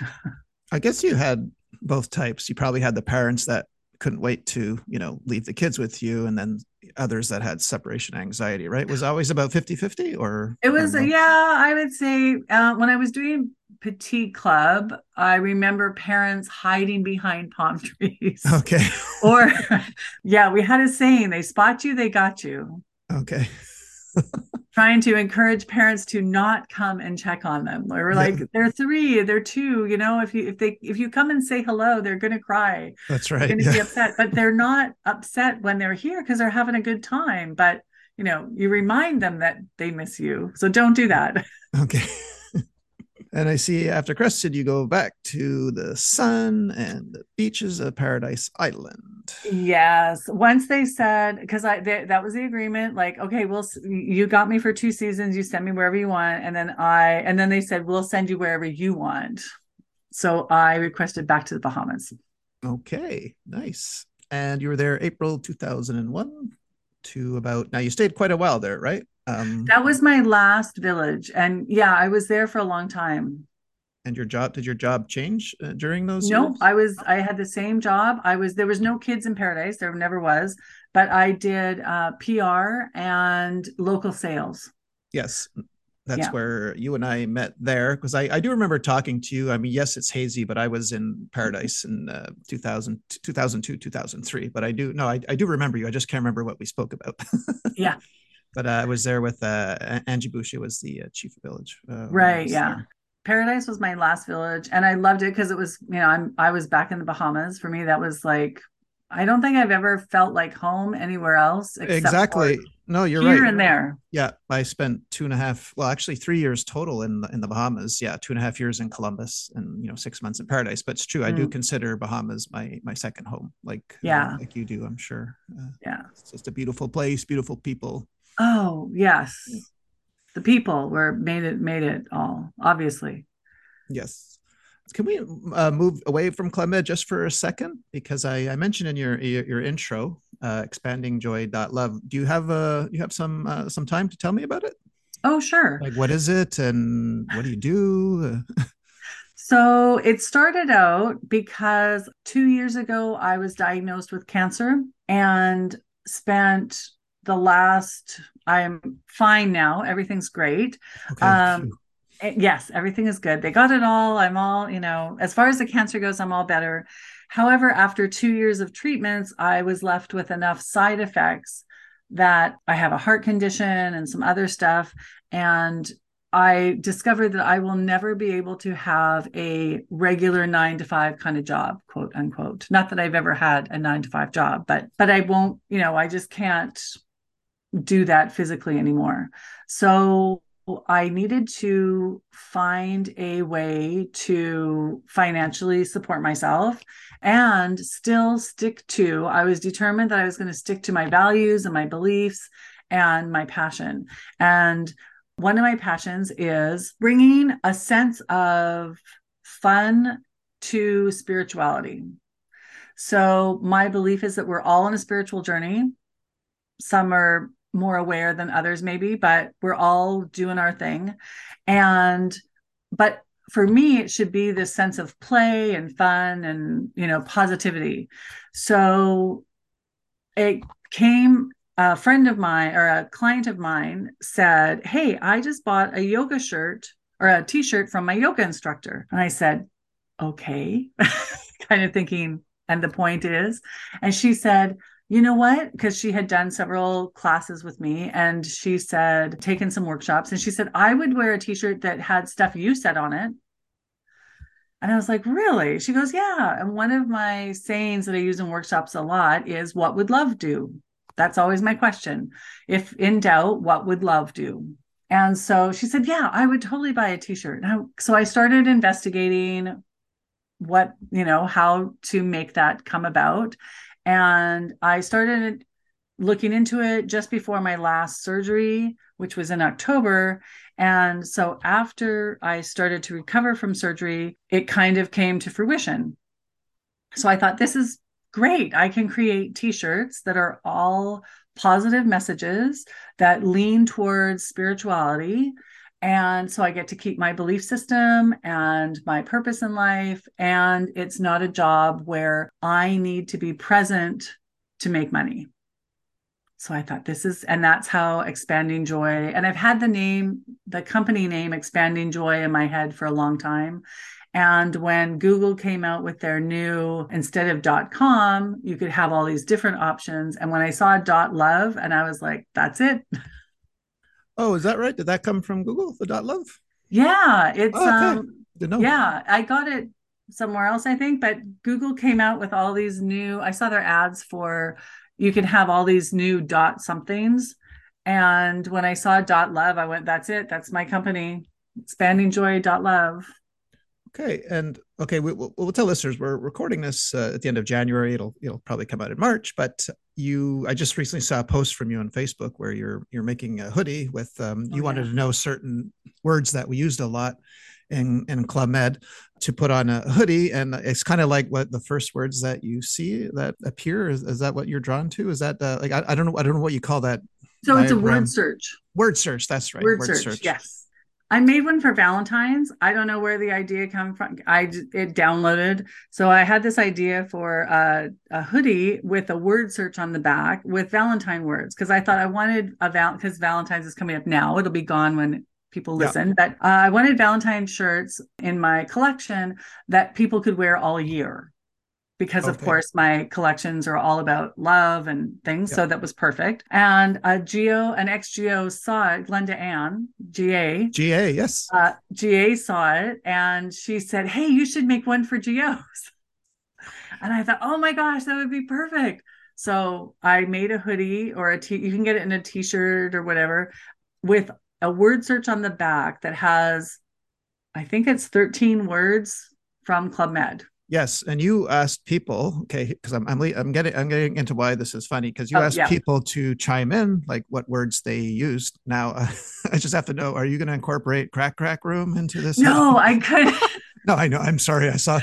I guess you had both types. You probably had the parents that couldn't wait to, you know, leave the kids with you and then others that had separation anxiety, right? Was always about 50-50 or It was or no? yeah, I would say uh, when I was doing petite club, I remember parents hiding behind palm trees. Okay. or yeah, we had a saying, they spot you, they got you. Okay. Trying to encourage parents to not come and check on them. Or we're like, Yeah. they're three, they're two. You know, if you if they if you come and say hello, they're gonna cry. That's right. They're gonna be upset. But they're not upset when they're here because they're having a good time. But you know, you remind them that they miss you. So don't do that. Okay. And I see after Crested, you go back to the sun and the beaches of Paradise Island. Yes. Once they said, because I they, that was the agreement. Like, okay, we'll you got me for two seasons. You send me wherever you want, and then I and then they said we'll send you wherever you want. So I requested back to the Bahamas. Okay, nice. And you were there April 2001 to about now you stayed quite a while there, right? Um That was my last village, and yeah, I was there for a long time. and your job did your job change uh, during those No, years? I was I had the same job. I was there was no kids in paradise. There never was, but I did uh, PR and local sales. Yes. That's Yeah. where you and I met there because I, I do remember talking to you. I mean, yes, it's hazy, but I was in Paradise in uh, 2000, 2002, 2003. But I do, no, I, I do remember you. I just can't remember what we spoke about. Yeah. But uh, I was there with uh, Angie Boucher was the uh, chief of village. Uh, Right, yeah. there. Paradise was my last village, and I loved it because it was, you know, I'm I was back in the Bahamas. For me, that was like I don't think I've ever felt like home anywhere else. except Exactly. No, you're here right. and there. Yeah, I spent two and a half, well, actually three years total in the, in the Bahamas. Yeah, two and a half years in Columbus, and you know, six months in Paradise. But it's true, I do Mm. consider Bahamas my my second home, like uh, Yeah. like you do. I'm sure. Uh, Yeah. it's just a beautiful place, beautiful people. Oh yes, the people were made it made it all. Obviously. Yes. Can we uh, move away from Med just for a second? Because I, I mentioned in your your, your intro, uh, expanding joy love. Do you have uh you have some uh, some time to tell me about it? Oh sure. Like, what is it, and what do you do? So it started out because two years ago I was diagnosed with cancer and spent the last, I'm fine now. Everything's great. Okay. Um, phew. Eh, Yes, everything is good. They got it all. I'm all, you know, as far as the cancer goes, I'm all better. However, after two years of treatments, I was left with enough side effects that I have a heart condition and some other stuff. And I discovered that I will never be able to have a regular nine to five kind of job, quote unquote. Not that I've ever had a nine to five job, but but I won't, you know, I just can't do that physically anymore. So I needed to find a way to financially support myself and still stick to, I was determined that I was going to stick to my values and my beliefs and my passion. And one of my passions is bringing a sense of fun to spirituality. So, my belief is that we're all on a spiritual journey. Some are more aware than others, maybe, but we're all doing our thing. And, but for me, it should be this sense of play and fun and, you know, positivity. So it came, a friend of mine or a client of mine said, Hey, I just bought a yoga shirt or a t shirt from my yoga instructor. And I said, Okay, kind of thinking, and the point is, and she said, you know what? Because she had done several classes with me and she said, taken some workshops, and she said, I would wear a t shirt that had stuff you said on it. And I was like, really? She goes, yeah. And one of my sayings that I use in workshops a lot is, what would love do? That's always my question. If in doubt, what would love do? And so she said, yeah, I would totally buy a t shirt. So I started investigating what, you know, how to make that come about. And I started looking into it just before my last surgery, which was in October. And so after I started to recover from surgery, it kind of came to fruition. So I thought, this is great. I can create t shirts that are all positive messages that lean towards spirituality And so I get to keep my belief system and my purpose in life. And it's not a job where I need to be present to make money. So I thought this is, and that's how Expanding Joy, and I've had the name, the company name Expanding Joy in my head for a long time. And when Google came out with their new, instead of .com, you could have all these different options. And when I saw .love, and I was like, that's it. Oh, is that right? Did that come from Google, the dot .love? Yeah, it's Oh, okay. um, Didn't know. yeah, I got it somewhere else, I think, but Google came out with all these new, I saw their ads for you can have all these new dot somethings. And when I saw dot love, I went, that's it. That's my company. Expanding joy dot love. Okay, and okay, we, we'll, we'll tell listeners we're recording this uh, at the end of January. It'll it'll probably come out in March. But you, I just recently saw a post from you on Facebook where you're you're making a hoodie with um, you Oh, wanted yeah. to know certain words that we used a lot in in Club Med to put on a hoodie, and it's kind of like what the first words that you see that appear. Is, is that what you're drawn to? Is that uh, like I, I don't know I don't know what you call that So it's a word search. word search? That's right, word, search, Yes. I made one for Valentine's. I don't know where the idea came from. I it downloaded. So I had this idea for uh, a hoodie with a word search on the back with Valentine words because I thought I wanted a val because Valentine's is coming up now. It'll be gone when people Yeah. listen. But uh, I wanted Valentine shirts in my collection that people could wear all year. Because of course my collections are all about love and things, Yeah. so that was perfect. And a GO, an ex GO saw it, Glenda Ann, GA, GA, yes. uh, GA saw it and she said, Hey, you should make one for GOs. And I thought, Oh my gosh, that would be perfect. So I made a hoodie or a t you can get it in a t-shirt or whatever with a word search on the back that has, I think it's 13 words from Club Med. Yes, and you asked people, okay, because I'm I'm, le- I'm getting I'm getting into why this is funny because you Oh, asked yeah. people to chime in like what words they used. Now uh, I just have to know: Are you going to incorporate crack crack room into this? No, I couldn't no, I know. I'm sorry. I saw.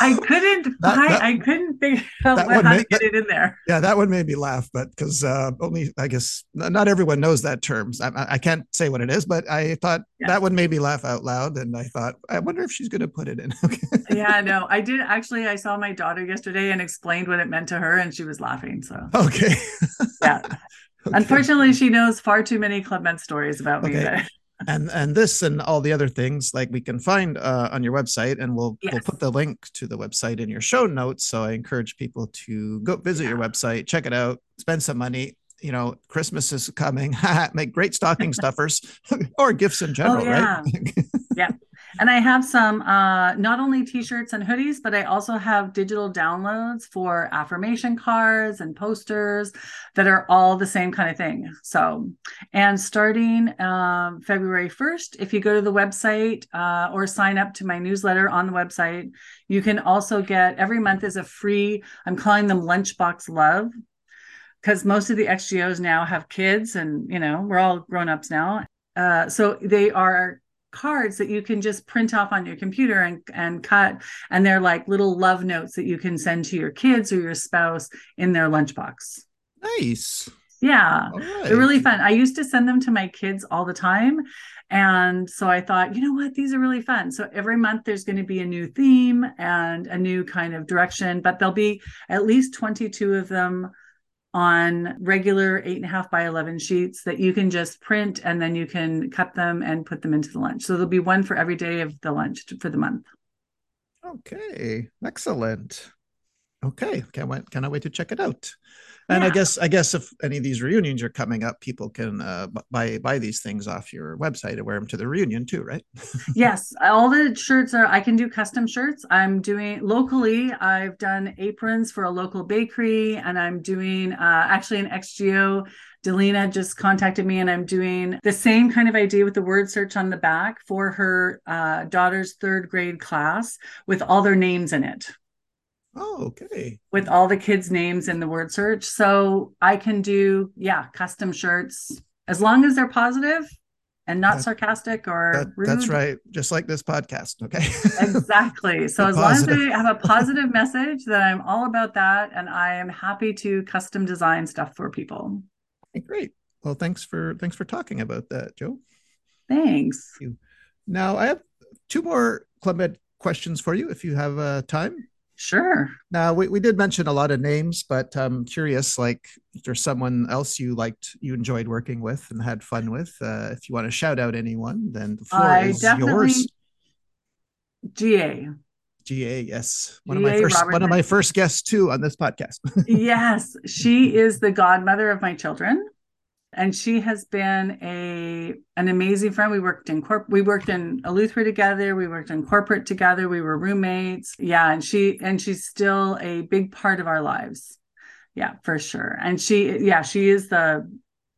I couldn't That- find, that- I couldn't figure out that how made- to get it in there. Yeah, that one made me laugh, but because uh, only I guess not everyone knows that terms. I, I I can't say what it is, but I thought Yeah. that one made me laugh out loud, and I thought, I wonder if she's going to put it in. Okay. yeah, no, I did actually. I saw my daughter yesterday and explained what it meant to her, and she was laughing. So, Okay. yeah. Okay. Unfortunately, she knows far too many Club Med stories about me. Okay. That, and and this and all the other things like we can find uh, on your website and we'll we'll put the link to the website in your show notes. So i encourage people to go visit your website check it out spend some money. You know christmas is coming. Make great stocking stuffers or gifts in general Oh, yeah. right and I have some uh, not only T-shirts and hoodies, but I also have digital downloads for affirmation cards and posters that are all the same kind of thing. So, and starting um, February first, if you go to the website uh, or sign up to my newsletter on the website, you can also get every month is a free. I'm calling them Lunchbox Love because most of the XGOs now have kids, and you know we're all grown ups now. Uh, so they are cards that you can just print off on your computer and, and cut. And they're like little love notes that you can send to your kids or your spouse in their lunchbox. Nice. Yeah. Right they're really fun. I used to send them to my kids all the time. And so i thought you know what? These are really fun. So every month there's going to be a new theme and a new kind of direction but there'll be at least 22 of them on regular eight and a half by 11 sheets that you can just print and then you can cut them and put them into the lunch. So there'll be one for every day of the lunch for the month. okay excellent okay can't wait cannot wait to check it out and i guess i guess if any of these reunions are coming up people can uh, buy buy these things off your website and wear them to the reunion too right yes, all the shirts are, I can do custom shirts. I'm doing locally, I've done aprons for a local bakery, and I'm doing uh, actually an XGO. Delina just contacted me, and I'm doing the same kind of idea with the word search on the back for her uh, daughter's third grade class with all their names in it. Oh okay with all the kids' names in the word search. So I can do, yeah, custom shirts as long as they're positive and not Yeah. sarcastic or That, rude. that's right. Just like this podcast. Okay. Exactly. So as long as positive. they have a positive message, then I'm all about that. And I am happy to custom design stuff for people. Great. Well, thanks for thanks for talking about that, Jo. Thanks. Now, I have two more Club Med questions for you if you have uh, time. Sure. Now, we, we did mention a lot of names, but I'm curious, like, if there's someone else you liked, you enjoyed working with and had fun with, uh, if you want to shout out anyone, then the floor I is definitely yours. GA. GA, yes. One of my first one of my first guests too on this podcast. yes, she is the godmother of my children. And she has been a an amazing friend. We worked in corp we worked in Eleuthera together, we worked in corporate together, we were roommates. Yeah, and she and she's still a big part of our lives. Yeah, for sure. And she yeah, she is the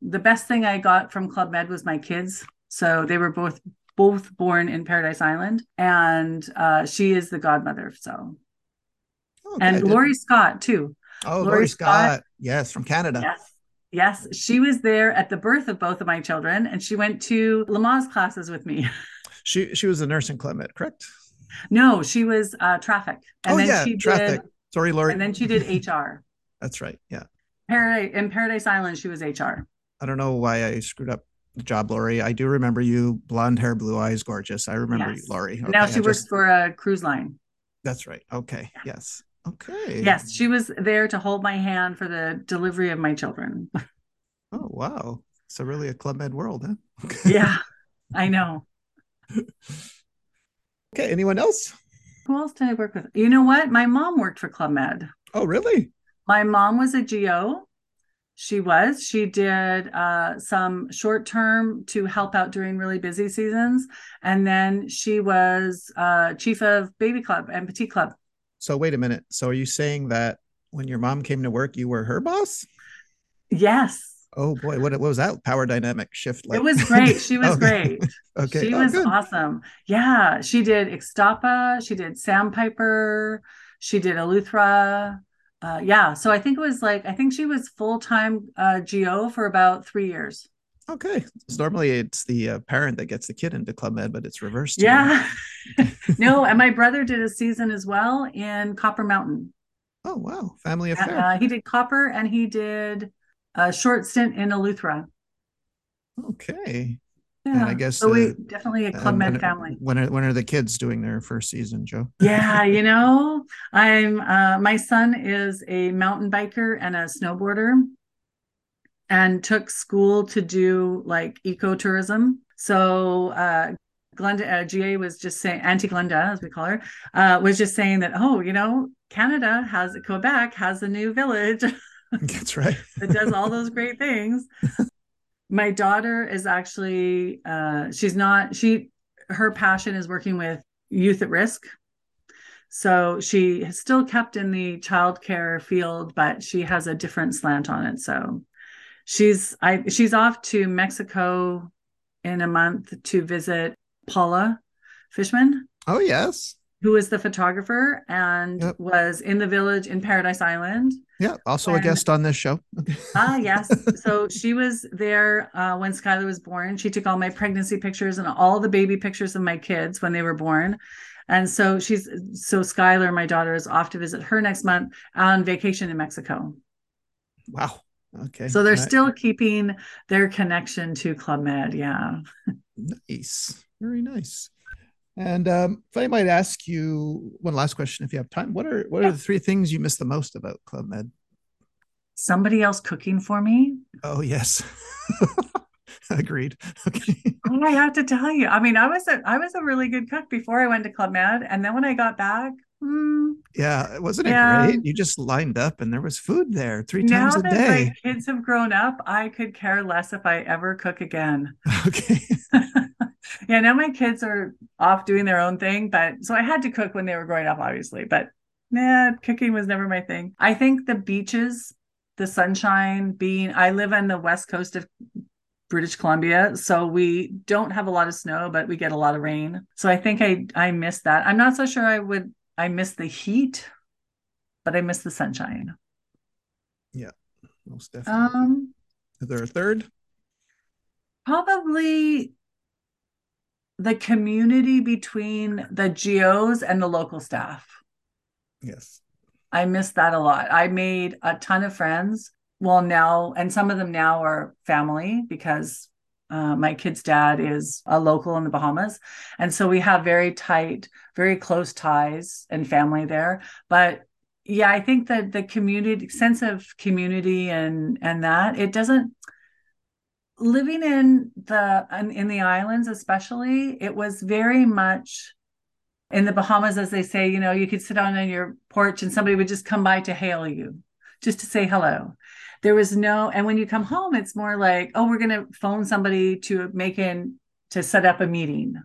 the best thing I got from Club Med was my kids. So they were both both born in Paradise Island, and uh, she is the godmother. So Okay, and Lori Scott too. Oh, Lori Lori Scott. Scott. Yes, from Canada. Yes. Yes. She was there at the birth of both of my children, and she went to Lamaze classes with me. She she was a nurse in Clement, correct? No, she was uh, traffic. And oh then yeah, she traffic. did Sorry, Lori. and then she did HR. That's right. Yeah. Paradise in Paradise Island, she was HR. I don't know why I screwed up the job, Lori. I do remember you, blonde hair, blue eyes, gorgeous. I remember Yes. you, Lori. now she I works just- for a cruise line. That's right. Okay. Yes. Okay. Yes, she was there to hold my hand for the delivery of my children. Oh wow. So really a Club Med world, huh? Okay. yeah, I know. Okay. Anyone else? Who else did I work with? You know what? My mom worked for Club Med. Oh really? My mom was a GO. She was. She did uh, some short term to help out during really busy seasons. And then she was uh, chief of Baby Club and Petit Club. So wait a minute. So are you saying that when your mom came to work, you were her boss? Yes. Oh boy, what, what was that power dynamic shift like? it was great. She was Okay. great. Okay. She Oh, was good. awesome. Yeah. She did Ixtapa. She did Sandpiper. She did Eleuthera. Uh, yeah. So I think it was like, I think she was full time uh, GO for about three years. Okay. So normally it's the uh, parent that gets the kid into Club Med, but it's reversed. Yeah. no, and my brother did a season as well in Copper Mountain. Oh wow. Family affair. Uh, he did Copper and he did a short stint in Eleuthera. okay. Yeah. I guess, so we uh, definitely a And Club Med when, family. When are when are the kids doing their first season, Jo? Yeah, you know, I'm uh my son is a mountain biker and a snowboarder and took school to do like ecotourism. So uh Glenda uh, GA was just saying Auntie Glenda, as we call her, uh, was just saying that, oh, you know, Canada has Quebec has a new village That's right. that does all those great things. My daughter is actually uh she's not she her passion is working with youth at risk. So she has still kept in the childcare field, but she has a different slant on it. So she's I she's off to Mexico in a month to visit Paula Fishman, Oh yes. who is the photographer and Yep. was in the village in Paradise Island. Yeah. Also a guest on this show. Ah, yes. So she was there uh, when Skylar was born. She took all my pregnancy pictures and all the baby pictures of my kids when they were born. And so she's so Skylar, my daughter, is off to visit her next month on vacation in Mexico. Wow. Okay. So they're Ni- still keeping their connection to Club Med. Yeah. nice. Very nice. And um, if I might ask you one last question, if you have time, what are what are the three things you miss the most about Club Med? Somebody else cooking for me. Oh yes. Agreed. Okay. Oh, I have to tell you. I mean, I was a I was a really good cook before I went to Club Med, and then when I got back, hmm, Yeah, wasn't it Yeah. great? You just lined up and there was food there three now times a that day. my kids have grown up, I could care less if I ever cook again. Okay. yeah, now my kids are off doing their own thing, but so I had to cook when they were growing up, obviously. But nah, cooking was never my thing. I think the beaches, the sunshine, being I live on the west coast of British Columbia, so we don't have a lot of snow, but we get a lot of rain. So I think I I miss that. I'm not so sure I would I miss the heat, but I miss the sunshine. Yeah, most definitely. Um Is there a third? Probably the community between the GOs and the local staff. Yes. I miss that a lot. I made a ton of friends. Well, now, and some of them now are family because Uh, my kid's dad is a local in the Bahamas. And so we have very tight, very close ties and family there. But yeah, I think that the community sense of community and and that it doesn't living in the in the islands especially it was very much in the Bahamas, as they say, you know, you could sit on your porch and somebody would just come by to hail you, just to say hello. There was no, and when you come home, it's more like, oh, we're going to phone somebody to make in to set up a meeting.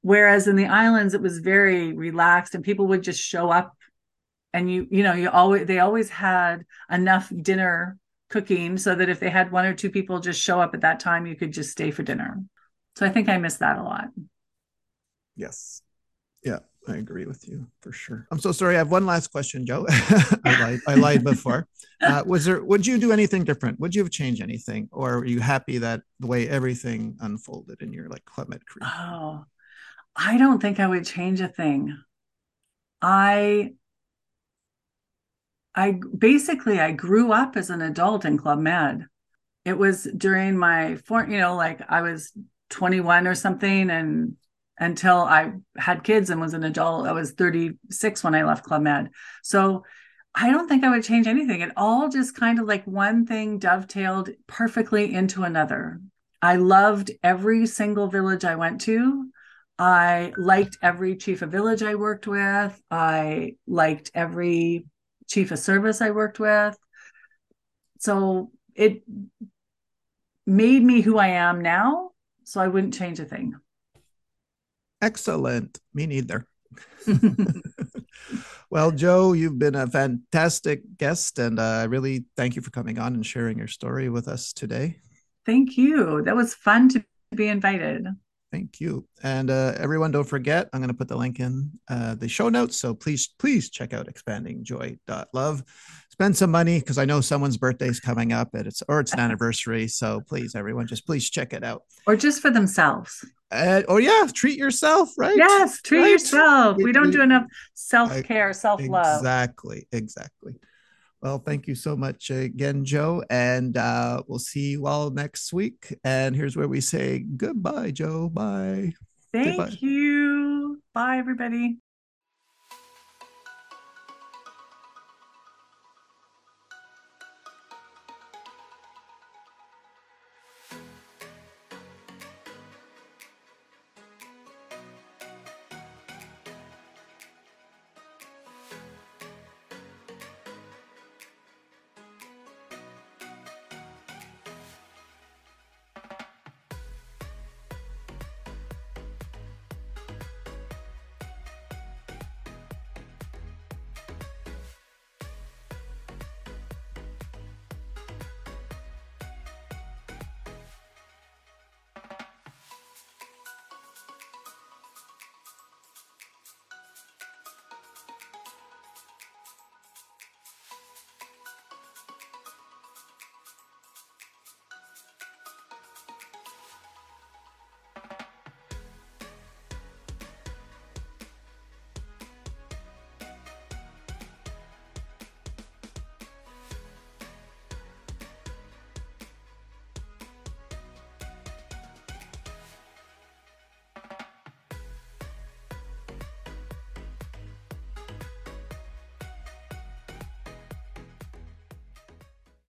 Whereas in the islands, it was very relaxed and people would just show up and you, you know, you always, they always had enough dinner cooking so that if they had one or two people just show up at that time, you could just stay for dinner. So I think I miss that a lot. Yes. I agree with you for sure. I'm so sorry. I have one last question, Jo. I lied. I lied before. Uh, was there? Would you do anything different? Would you have changed anything, or are you happy that the way everything unfolded in your like Club Med career? Oh, I don't think I would change a thing. I I basically I grew up as an adult in Club Med. It was during my four, you know like I was 21 or something and until I had kids and was an adult. I was 36 when I left Club Med. So I don't think I would change anything. It all just kind of like one thing dovetailed perfectly into another. I loved every single village I went to. I liked every chief of village I worked with. I liked every chief of service I worked with. So it made me who I am now. So I wouldn't change a thing. Excellent. Me neither. well, Jo, you've been a fantastic guest, and uh, I uh, really thank you for coming on and sharing your story with us today. Thank you. That was fun to be invited. Thank you. And uh, everyone, don't forget, I'm going to put the link in uh, the show notes. So please, please check out expandingjoy.love. Spend some money because I know someone's birthday is coming up and it's or it's an anniversary. So please, everyone, just please check it out. Or just for themselves. Uh, oh yeah, treat yourself, right? Yes, treat right? yourself. We don't do enough self care, self love. Exactly, exactly. Well, thank you so much again, Jo. And uh, we'll see you all next week. And here's where we say goodbye, Jo. Bye. Thank goodbye. you. Bye, everybody.